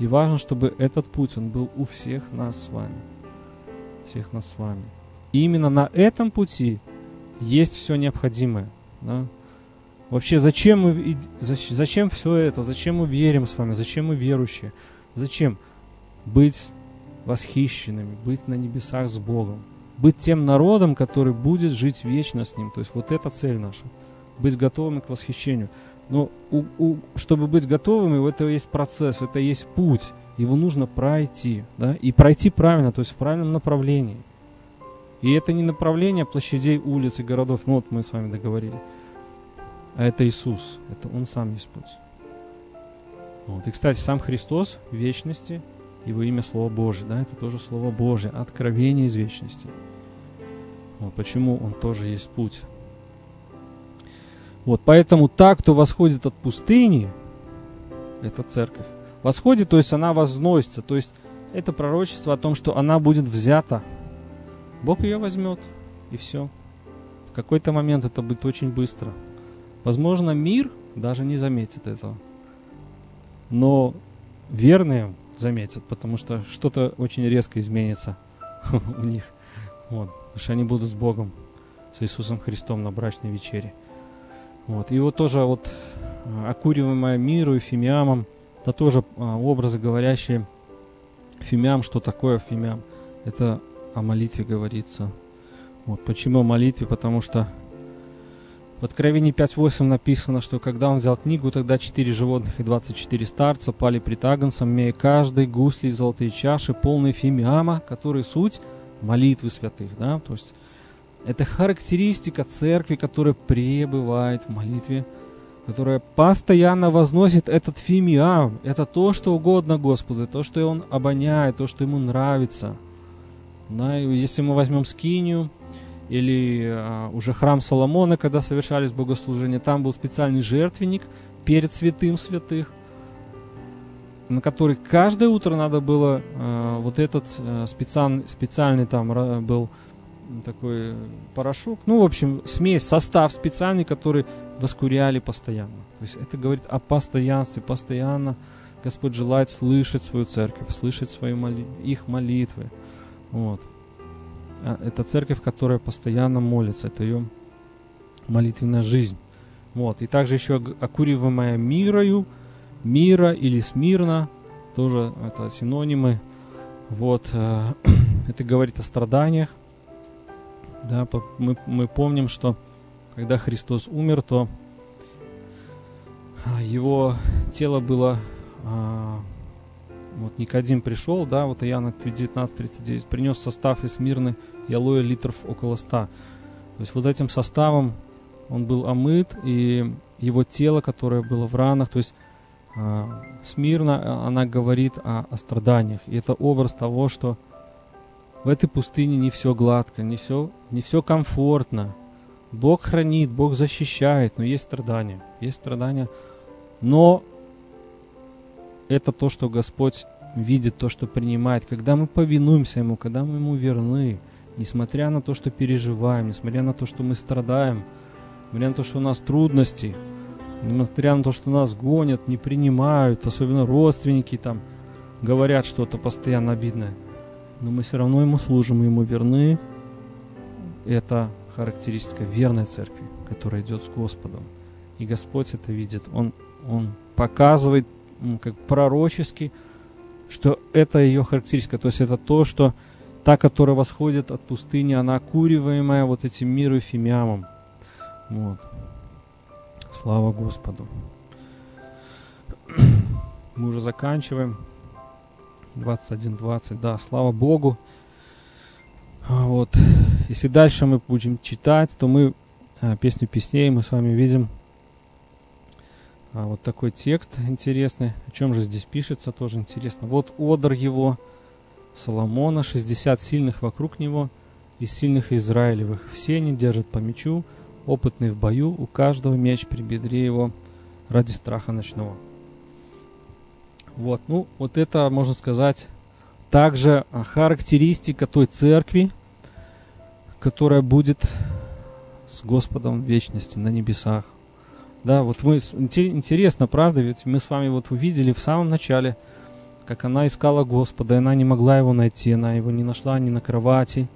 И важно, чтобы этот путь, он был у всех нас с вами. Всех нас с вами. И именно на этом пути есть все необходимое. Да? Вообще, зачем мы, зачем все это? Зачем мы верим с вами? Зачем мы верующие? Зачем быть восхищенными, быть на небесах с Богом, быть тем народом, который будет жить вечно с Ним. То есть вот эта цель наша. Быть готовыми к восхищению. Но у, у, чтобы быть готовыми, у этого есть процесс, это есть путь. Его нужно пройти. Да? И пройти правильно, то есть в правильном направлении. И это не направление площадей, улиц и городов, ну вот мы с вами договорили. А это Иисус, это Он сам есть путь. Вот. И, кстати, сам Христос в вечности, Его имя Слово Божье, да, это тоже Слово Божье, откровение из вечности. Вот почему Он тоже есть путь. Вот, поэтому так, кто восходит от пустыни, это церковь, восходит, то есть она возносится, то есть это пророчество о том, что она будет взята – Бог ее возьмет, и все. В какой-то момент это будет очень быстро. Возможно, мир даже не заметит этого. Но верные заметят, потому что что-то очень резко изменится у них. Вот. Потому что они будут с Богом, с Иисусом Христом на брачной вечере. Вот. И вот тоже вот а, окуриваемая миру и фимиамом, это тоже а, образы, говорящие фимиам, что такое фимиам. Это о молитве говорится. Вот почему о молитве? Потому что в Откровении 5.8 написано, что когда он взял книгу, тогда четыре животных и 24 старца пали пред Агнцем, имея каждый гусли и золотые чаши, полные фимиама, которые суть молитвы святых. Да? То есть это характеристика церкви, которая пребывает в молитве, которая постоянно возносит этот фимиам. Это то, что угодно Господу, то, что он обоняет, то, что ему нравится – да, если мы возьмем Скинию или а, уже храм Соломона, когда совершались богослужения, там был специальный жертвенник перед святым святых, на который каждое утро надо было а, вот этот а, специальный, специальный там был такой порошок, ну, в общем, смесь, состав специальный, который воскуряли постоянно. То есть это говорит о постоянстве, постоянно Господь желает слышать свою церковь, слышать свою моли... их молитвы. Вот. А, это церковь, которая постоянно молится, это ее молитвенная жизнь. Вот. И также еще окуриваемая мирою, мира или смирно, тоже это синонимы. Вот. Э, это говорит о страданиях. Да, мы, мы помним, что когда Христос умер, то а, его тело было а, вот, Никодим пришел, да, вот Иоанна 19.39, принес состав из мирны и алоэ литров около 100. То есть вот этим составом он был омыт, и его тело, которое было в ранах, то есть э, Смирна, она говорит о, о страданиях. И это образ того, что в этой пустыне не все гладко, не все, не все комфортно. Бог хранит, Бог защищает, но есть страдания. Есть страдания. Но это то, что Господь видит, то, что принимает. Когда мы повинуемся Ему, когда мы Ему верны, несмотря на то, что переживаем, несмотря на то, что мы страдаем, несмотря на то, что у нас трудности, несмотря на то, что нас гонят, не принимают, особенно родственники там говорят что-то постоянно обидное, но мы все равно Ему служим, Ему верны. Это характеристика верной церкви, которая идет с Господом. И Господь это видит. Он, он показывает как пророчески, что это ее характеристика. То есть это то, что та, которая восходит от пустыни, она окуриваемая вот этим миром фимиамом. Вот. Слава Господу. Мы уже заканчиваем. 21.20, да, слава Богу. А вот. Если дальше мы будем читать, то мы а, песню песней мы с вами видим а, вот такой текст интересный. О чем же здесь пишется, тоже интересно. Вот одр его, Соломона, 60 сильных вокруг него, из сильных Израилевых. Все они держат по мечу, опытный в бою, у каждого меч при бедре его ради страха ночного. Вот, ну, вот это, можно сказать, также характеристика той церкви, которая будет с Господом в вечности на небесах. Да, вот мы, интересно, правда, ведь мы с вами вот увидели в самом начале, как она искала Господа, и она не могла его найти, она его не нашла ни на кровати,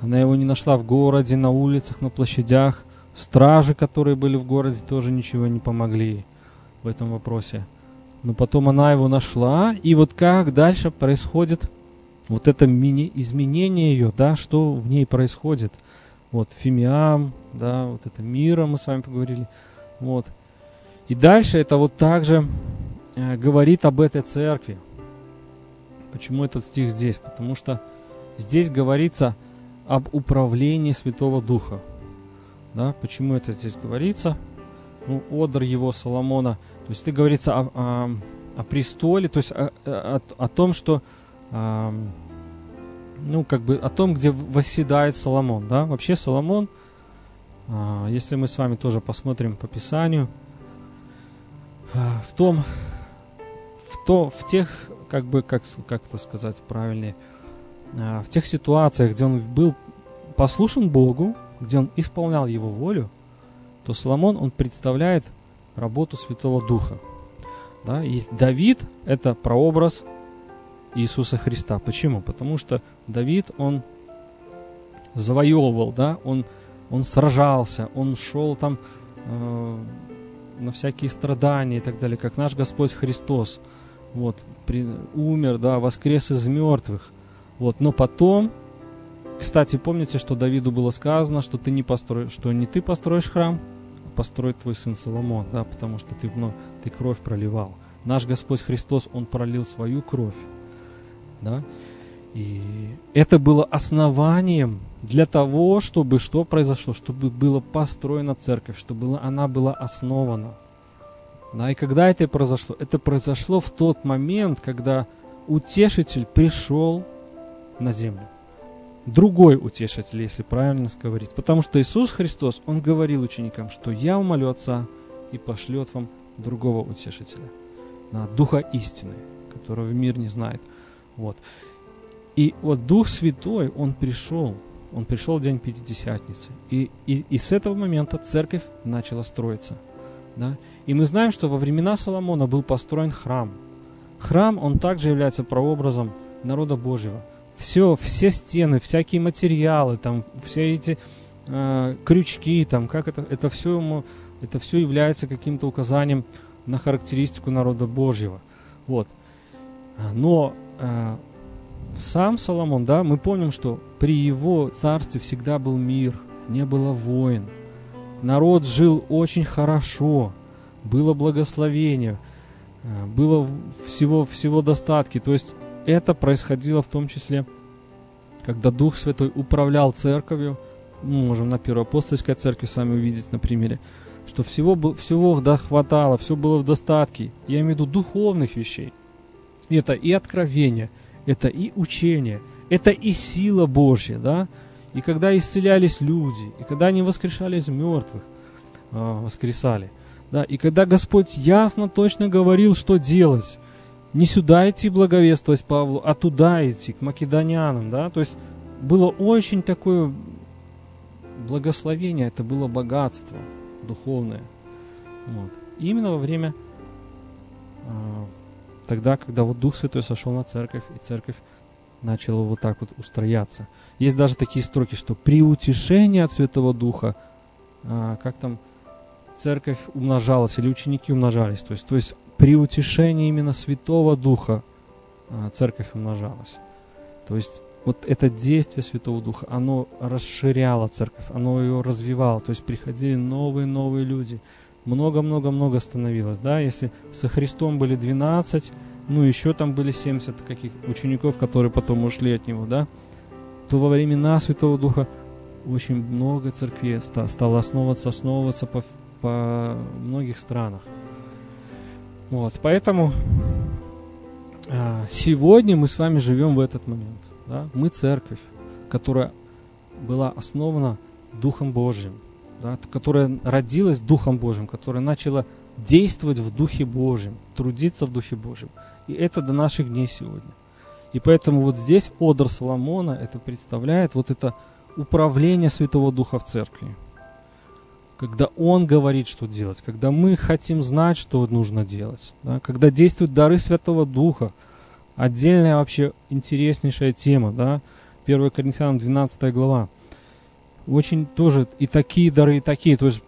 она его не нашла в городе, на улицах, на площадях. Стражи, которые были в городе, тоже ничего не помогли в этом вопросе. Но потом она его нашла, и вот как дальше происходит вот это мини-изменение ее, да, что в ней происходит. Вот фимиам, да, вот это мира мы с вами поговорили. Вот. И дальше это вот также э, говорит об этой церкви. Почему этот стих здесь? Потому что здесь говорится об управлении Святого Духа. Да? Почему это здесь говорится? Ну, Одр его Соломона. То есть это говорится о, о, о престоле, то есть о, о, о том, что о, ну, как бы о том, где восседает Соломон. Да? Вообще Соломон, если мы с вами тоже посмотрим по Писанию, а, в том, в, то, в тех, как бы, как, как это сказать правильнее, а, в тех ситуациях, где он был послушен Богу, где он исполнял его волю, то Соломон, он представляет работу Святого Духа. Да? И Давид – это прообраз Иисуса Христа. Почему? Потому что Давид, он завоевывал, да, он, он сражался, он шел там э, на всякие страдания и так далее, как наш Господь Христос. Вот, при, умер, да, воскрес из мертвых. Вот, но потом кстати, помните, что Давиду было сказано, что ты не построишь, что не ты построишь храм, а построит твой сын Соломон, да, потому что ты, ну, ты кровь проливал. Наш Господь Христос, Он пролил свою кровь, да, и это было основанием для того, чтобы что произошло, чтобы была построена церковь, чтобы она была основана. Да, и когда это произошло? Это произошло в тот момент, когда утешитель пришел на землю другой утешитель, если правильно говорить. Потому что Иисус Христос, Он говорил ученикам, что я умолю Отца и пошлет вам другого утешителя, на Духа истины, которого мир не знает. Вот. И вот Дух Святой, Он пришел, Он пришел в день Пятидесятницы. И, и, и с этого момента церковь начала строиться. Да? И мы знаем, что во времена Соломона был построен храм. Храм, он также является прообразом народа Божьего все, все стены, всякие материалы, там, все эти э, крючки, там, как это, это все ему, это все является каким-то указанием на характеристику народа Божьего. Вот. Но э, сам Соломон, да, мы помним, что при его царстве всегда был мир, не было войн. Народ жил очень хорошо, было благословение. э, было всего, всего достатки. То есть это происходило в том числе, когда Дух Святой управлял церковью, ну, можем на Первой апостольской церкви сами увидеть на примере, что всего, всего да, хватало, все было в достатке. Я имею в виду духовных вещей. Это и откровение, это и учение, это и сила Божья, да. И когда исцелялись люди, и когда они воскрешали из мертвых, э, воскресали, да, и когда Господь ясно, точно говорил, что делать, не сюда идти благовествовать Павлу, а туда идти, к македонянам, да, то есть было очень такое благословение, это было богатство духовное. Вот. И именно во время э, тогда, когда вот Дух Святой сошел на церковь, и церковь начала вот так вот устрояться. Есть даже такие строки, что при утешении от Святого Духа, э, как там, церковь умножалась или ученики умножались. То есть, то есть при утешении именно Святого Духа э, церковь умножалась. То есть вот это действие Святого Духа, оно расширяло церковь, оно ее развивало. То есть приходили новые-новые люди. Много-много-много становилось. Да? Если со Христом были 12, ну еще там были 70 каких учеников, которые потом ушли от Него, да? то во времена Святого Духа очень много церквей стало основываться, основываться по, по многих странах. Вот, поэтому а, сегодня мы с вами живем в этот момент. Да? Мы церковь, которая была основана Духом Божьим, да? которая родилась Духом Божьим, которая начала действовать в Духе Божьем, трудиться в Духе Божьем. И это до наших дней сегодня. И поэтому вот здесь Одр Соломона это представляет вот это управление Святого Духа в церкви. Когда Он говорит, что делать, когда мы хотим знать, что нужно делать, да? когда действуют дары Святого Духа – Отдельная вообще интереснейшая тема, да, 1 Коринфянам 12 глава. Очень тоже и такие дары, и такие, то есть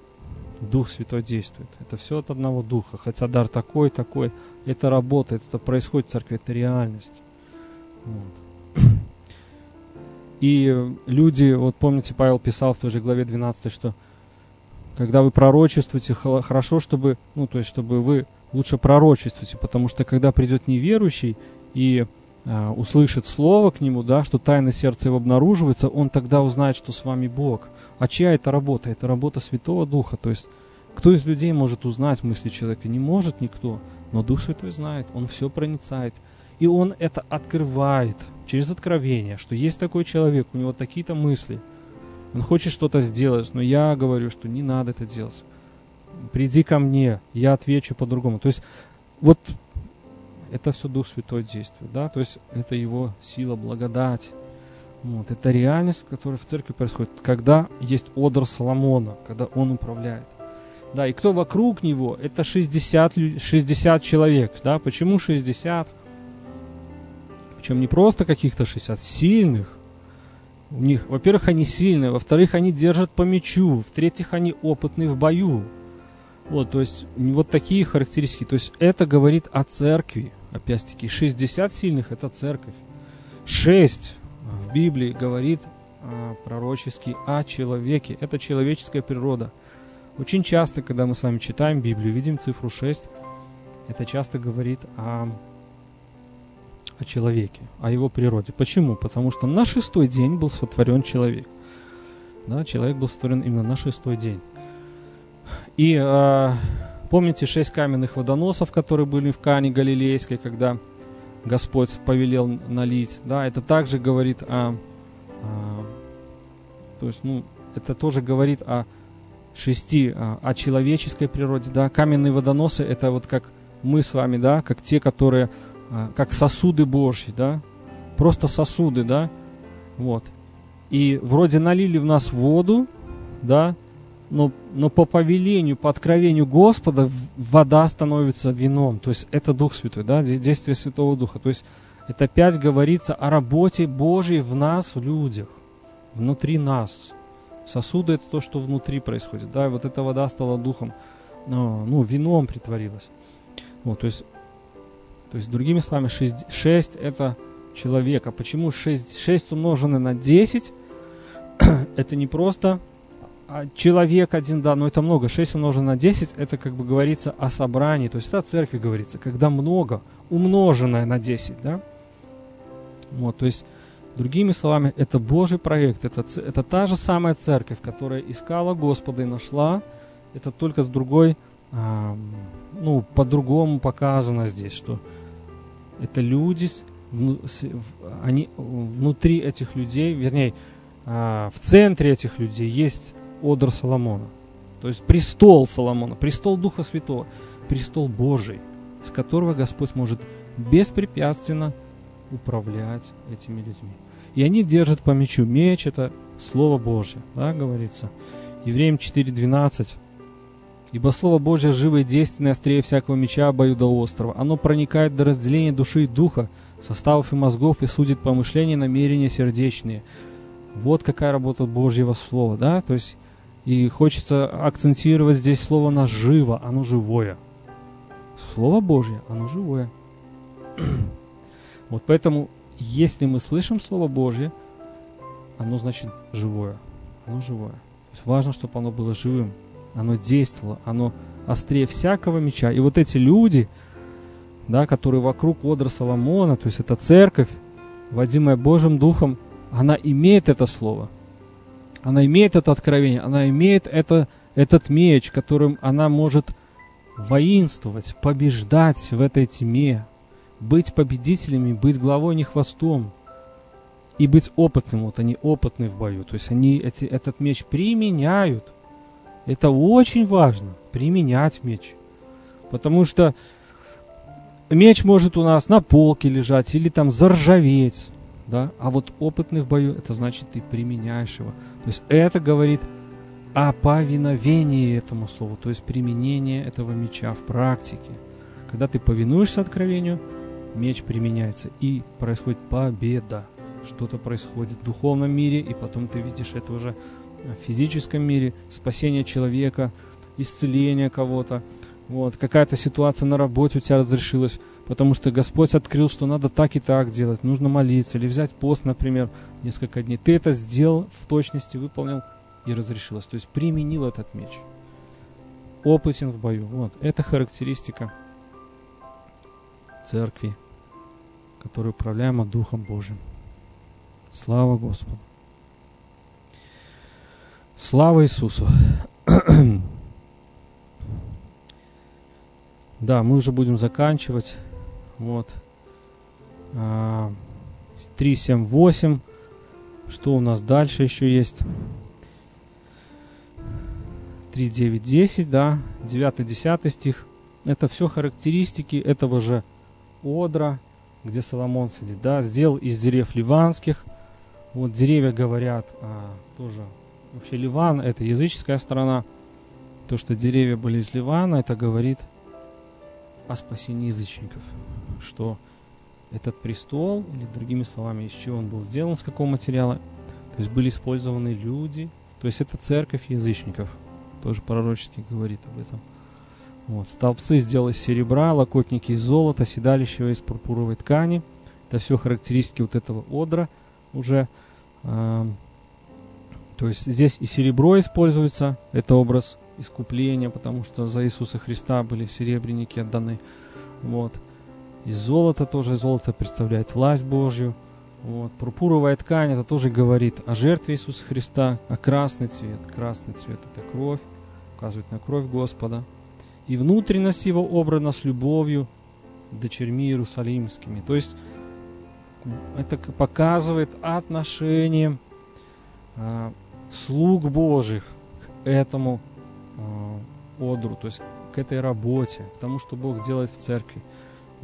Дух Святой действует. Это все от одного Духа, хотя дар такой, такой, это работает, это происходит в церкви, это реальность. Вот. И люди, вот помните, Павел писал в той же главе 12, что когда вы пророчествуете, хорошо, чтобы, ну, то есть, чтобы вы лучше пророчествуете, потому что когда придет неверующий, и услышит слово к нему, да, что тайна сердца его обнаруживается, он тогда узнает, что с вами Бог. А чья это работа? Это работа Святого Духа. То есть, кто из людей может узнать мысли человека? Не может никто. Но Дух Святой знает, Он все проницает. И Он это открывает через откровение, что есть такой человек, у него такие-то мысли. Он хочет что-то сделать, но я говорю, что не надо это делать. Приди ко мне, я отвечу по-другому. То есть вот это все Дух Святой действует, да, то есть это его сила, благодать. Вот, это реальность, которая в церкви происходит, когда есть одр Соломона, когда он управляет. Да, и кто вокруг него, это 60, 60 человек, да, почему 60? Причем не просто каких-то 60, сильных. У них, во-первых, они сильные, во-вторых, они держат по мячу, в-третьих, они опытные в бою. Вот, то есть, вот такие характеристики. То есть, это говорит о церкви, опять-таки, 60 сильных – это церковь. 6 в Библии говорит а, пророчески о человеке. Это человеческая природа. Очень часто, когда мы с вами читаем Библию, видим цифру 6, это часто говорит о, о человеке, о его природе. Почему? Потому что на шестой день был сотворен человек. Да, человек был сотворен именно на шестой день. И э, Помните шесть каменных водоносов, которые были в Кане Галилейской, когда Господь повелел налить? Да, это также говорит о, о то есть, ну, это тоже говорит о шести, о, о человеческой природе, да. Каменные водоносы это вот как мы с вами, да, как те, которые, как сосуды Божьи, да, просто сосуды, да, вот. И вроде налили в нас воду, да, но, но по повелению, по откровению Господа вода становится вином. То есть это Дух Святой, да, действие Святого Духа. То есть это опять говорится о работе Божьей в нас, в людях, внутри нас. Сосуды это то, что внутри происходит, да, и вот эта вода стала духом, ну, ну вином притворилась. Вот, то есть, то есть другими словами, 6, 6 это человек. А почему 6, 6 умноженное на 10? это не просто а человек один, да, но это много. 6 умножено на 10, это как бы говорится о собрании. То есть о церкви говорится, когда много, умноженное на 10, да. Вот, то есть, другими словами, это Божий проект, это, это та же самая церковь, которая искала Господа и нашла, это только с другой, а, ну, по-другому показано здесь, что это люди, они внутри этих людей, вернее, а, в центре этих людей есть одр Соломона. То есть престол Соломона, престол Духа Святого, престол Божий, с которого Господь может беспрепятственно управлять этими людьми. И они держат по мечу. Меч – это Слово Божье, да, говорится. Евреям 4.12. «Ибо Слово Божье живо и действенное, острее всякого меча обоюдоострого. Оно проникает до разделения души и духа, составов и мозгов, и судит помышления, намерения сердечные». Вот какая работа Божьего Слова, да? То есть, и хочется акцентировать здесь слово на «живо», оно живое. Слово Божье, оно живое. Вот поэтому, если мы слышим Слово Божье, оно значит живое. Оно живое. То есть важно, чтобы оно было живым. Оно действовало, оно острее всякого меча. И вот эти люди, да, которые вокруг Одра Соломона, то есть это церковь, водимая Божьим Духом, она имеет это слово. Она имеет это откровение, она имеет это, этот меч, которым она может воинствовать, побеждать в этой тьме, быть победителями, быть главой, не хвостом. И быть опытным, вот они опытны в бою. То есть они эти, этот меч применяют. Это очень важно, применять меч. Потому что меч может у нас на полке лежать или там заржаветь. Да? А вот опытный в бою, это значит ты применяешь его. То есть это говорит о повиновении этому слову, то есть применение этого меча в практике. Когда ты повинуешься откровению, меч применяется, и происходит победа. Что-то происходит в духовном мире, и потом ты видишь это уже в физическом мире, спасение человека, исцеление кого-то, вот, какая-то ситуация на работе у тебя разрешилась, потому что Господь открыл, что надо так и так делать, нужно молиться, или взять пост, например, несколько дней. Ты это сделал в точности, выполнил и разрешилось. То есть применил этот меч. Опытен в бою. Вот, это характеристика церкви который управляема Духом Божьим. Слава Господу! Слава Иисусу! да, мы уже будем заканчивать. Вот. 3, 7, 8. Что у нас дальше еще есть? 3, 9, 10, да. 9, 10 стих. Это все характеристики этого же одра, где Соломон сидит, да, сделал из дерев ливанских. Вот деревья говорят а, тоже. Вообще Ливан это языческая страна. То, что деревья были из Ливана, это говорит о спасении язычников. Что этот престол, или другими словами, из чего он был сделан, с какого материала, то есть были использованы люди, то есть это церковь язычников, тоже пророчески говорит об этом. Вот. Столбцы сделал из серебра, локотники из золота, седалище из пурпуровой ткани. Это все характеристики вот этого одра уже. Э, то есть здесь и серебро используется, это образ искупления, потому что за Иисуса Христа были серебряники отданы. Вот. Из золота тоже золото представляет власть Божью. Вот. Пурпуровая ткань это тоже говорит о жертве Иисуса Христа, а красный цвет. Красный цвет это кровь, указывает на кровь Господа и внутренность его обрана с любовью дочерьми иерусалимскими. То есть это показывает отношение а, слуг Божьих к этому а, одру, то есть к этой работе, к тому, что Бог делает в церкви.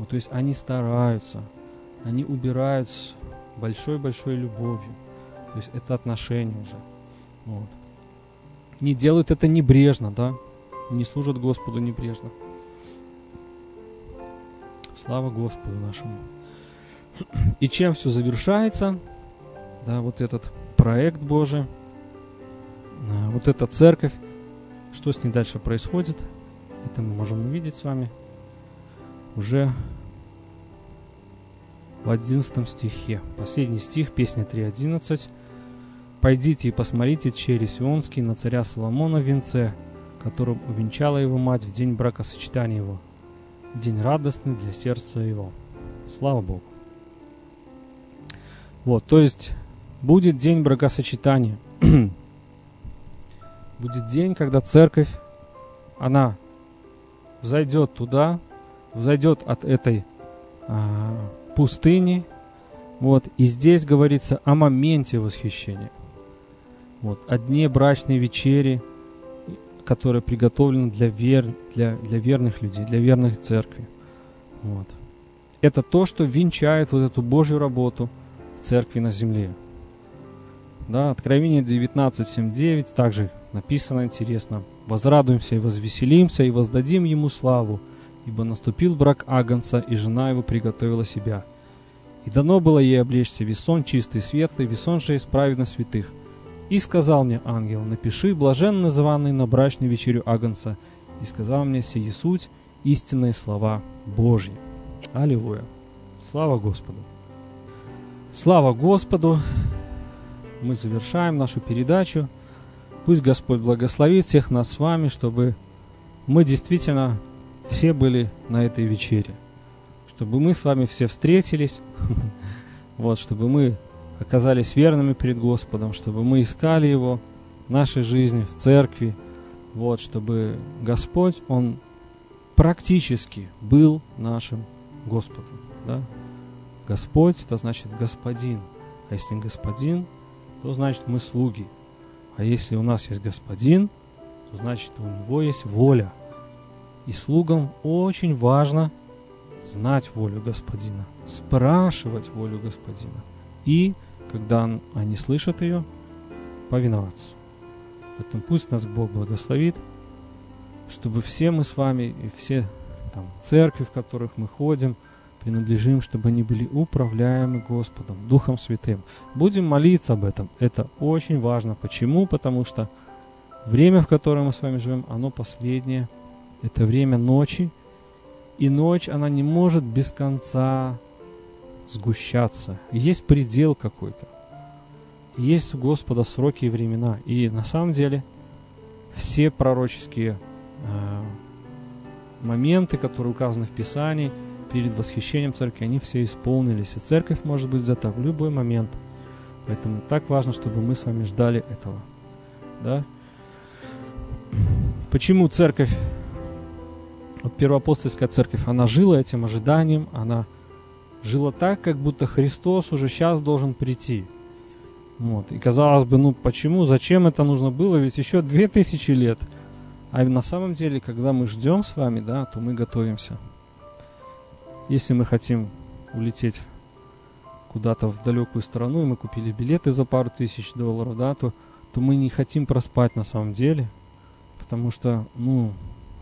Вот, то есть они стараются, они убирают с большой-большой любовью. То есть это отношение уже. Вот. Не делают это небрежно, да, не служат Господу небрежно. Слава Господу нашему. И чем все завершается? Да, вот этот проект Божий, а, вот эта церковь, что с ней дальше происходит, это мы можем увидеть с вами уже в 11 стихе. Последний стих, песня 3.11. Пойдите и посмотрите черри Сионский на царя Соломона в венце, которым увенчала его мать в день бракосочетания его, день радостный для сердца его. Слава Богу. Вот, то есть будет день бракосочетания. будет день, когда церковь, она взойдет туда, взойдет от этой а, пустыни, вот, и здесь говорится о моменте восхищения. Вот, о дне брачной вечери, которая приготовлена для, вер, для, для верных людей, для верных церкви. Вот. Это то, что венчает вот эту Божью работу в церкви на земле. Да, Откровение 19.7.9 также написано интересно. «Возрадуемся и возвеселимся, и воздадим Ему славу, ибо наступил брак Агнца, и жена его приготовила себя. И дано было ей облечься весон чистый светлый, весон же из праведно святых. И сказал мне ангел, напиши, блажен называнный на брачную вечерю Агнца, и сказал мне сие суть, истинные слова Божьи. Аллилуйя. Слава Господу. Слава Господу. Мы завершаем нашу передачу. Пусть Господь благословит всех нас с вами, чтобы мы действительно все были на этой вечере. Чтобы мы с вами все встретились. Вот, чтобы мы оказались верными перед Господом, чтобы мы искали Его в нашей жизни, в церкви, вот, чтобы Господь, Он практически был нашим Господом. Да? Господь, это значит Господин. А если Господин, то значит мы слуги. А если у нас есть Господин, то значит у Него есть воля. И слугам очень важно знать волю Господина, спрашивать волю Господина. И когда они слышат ее, повиноваться. Поэтому пусть нас Бог благословит, чтобы все мы с вами и все там, церкви, в которых мы ходим, принадлежим, чтобы они были управляемы Господом, Духом Святым. Будем молиться об этом. Это очень важно. Почему? Потому что время, в котором мы с вами живем, оно последнее. Это время ночи. И ночь, она не может без конца сгущаться. Есть предел какой-то. Есть у Господа сроки и времена. И на самом деле все пророческие э, моменты, которые указаны в Писании перед восхищением церкви, они все исполнились. И церковь может быть взята в любой момент. Поэтому так важно, чтобы мы с вами ждали этого. Да? Почему церковь, вот первоапостольская церковь, она жила этим ожиданием, она жило так, как будто Христос уже сейчас должен прийти. Вот. И казалось бы, ну почему, зачем это нужно было, ведь еще две тысячи лет. А на самом деле, когда мы ждем с вами, да, то мы готовимся. Если мы хотим улететь куда-то в далекую страну, и мы купили билеты за пару тысяч долларов, да, то, то мы не хотим проспать на самом деле, потому что, ну,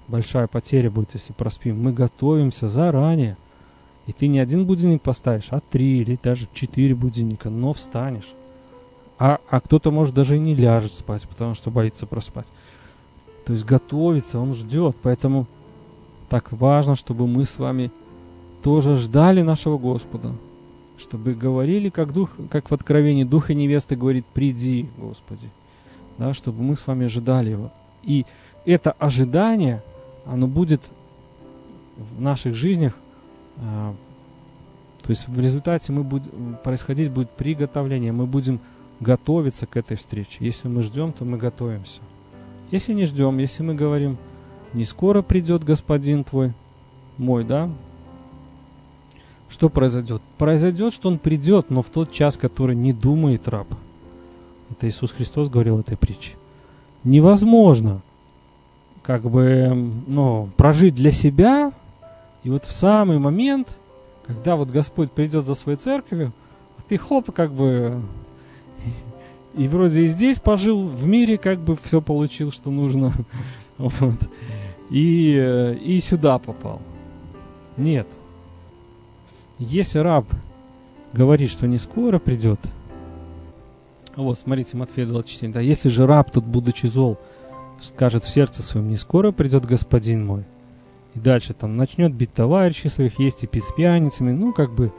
большая потеря будет, если проспим. Мы готовимся заранее – и ты не один будильник поставишь, а три или даже четыре будильника, но встанешь. А, а кто-то, может, даже и не ляжет спать, потому что боится проспать. То есть готовится, он ждет. Поэтому так важно, чтобы мы с вами тоже ждали нашего Господа. Чтобы говорили, как, дух, как в Откровении Дух и невеста говорит, приди, Господи. Да, чтобы мы с вами ожидали Его. И это ожидание, оно будет в наших жизнях а, то есть в результате мы будем, происходить будет приготовление, мы будем готовиться к этой встрече. Если мы ждем, то мы готовимся. Если не ждем, если мы говорим, не скоро придет Господин твой, мой, да, что произойдет? Произойдет, что он придет, но в тот час, который не думает раб. Это Иисус Христос говорил в этой притче. Невозможно как бы, ну, прожить для себя и вот в самый момент, когда вот Господь придет за своей церковью, ты хоп, как бы и вроде и здесь пожил, в мире как бы все получил, что нужно. Вот. И, и сюда попал. Нет. Если раб говорит, что не скоро придет, вот, смотрите, Матфея 24, да, если же раб тут, будучи зол, скажет в сердце своем, не скоро придет господин мой, и дальше там начнет бить товарищей своих, есть и пить с пьяницами, ну, как бы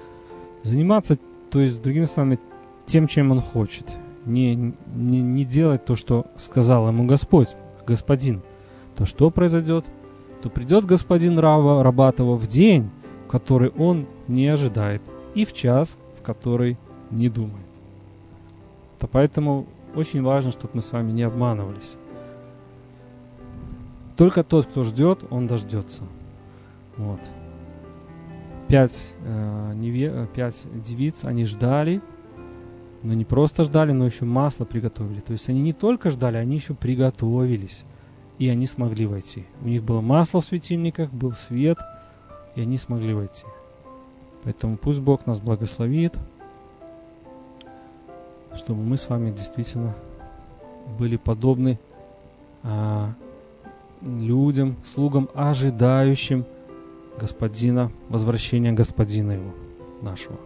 заниматься, то есть, другими словами, тем, чем он хочет. не, не, не делать то, что сказал ему Господь, Господин, то что произойдет? То придет господин раба, Рабатова в день, который он не ожидает, и в час, в который не думает. То поэтому очень важно, чтобы мы с вами не обманывались. Только тот, кто ждет, он дождется. Вот. Пять, э, неве, э, пять девиц, они ждали, но не просто ждали, но еще масло приготовили. То есть они не только ждали, они еще приготовились. И они смогли войти. У них было масло в светильниках, был свет, и они смогли войти. Поэтому пусть Бог нас благословит, чтобы мы с вами действительно были подобны а, людям, слугам, ожидающим Господина, возвращения Господина его, нашего.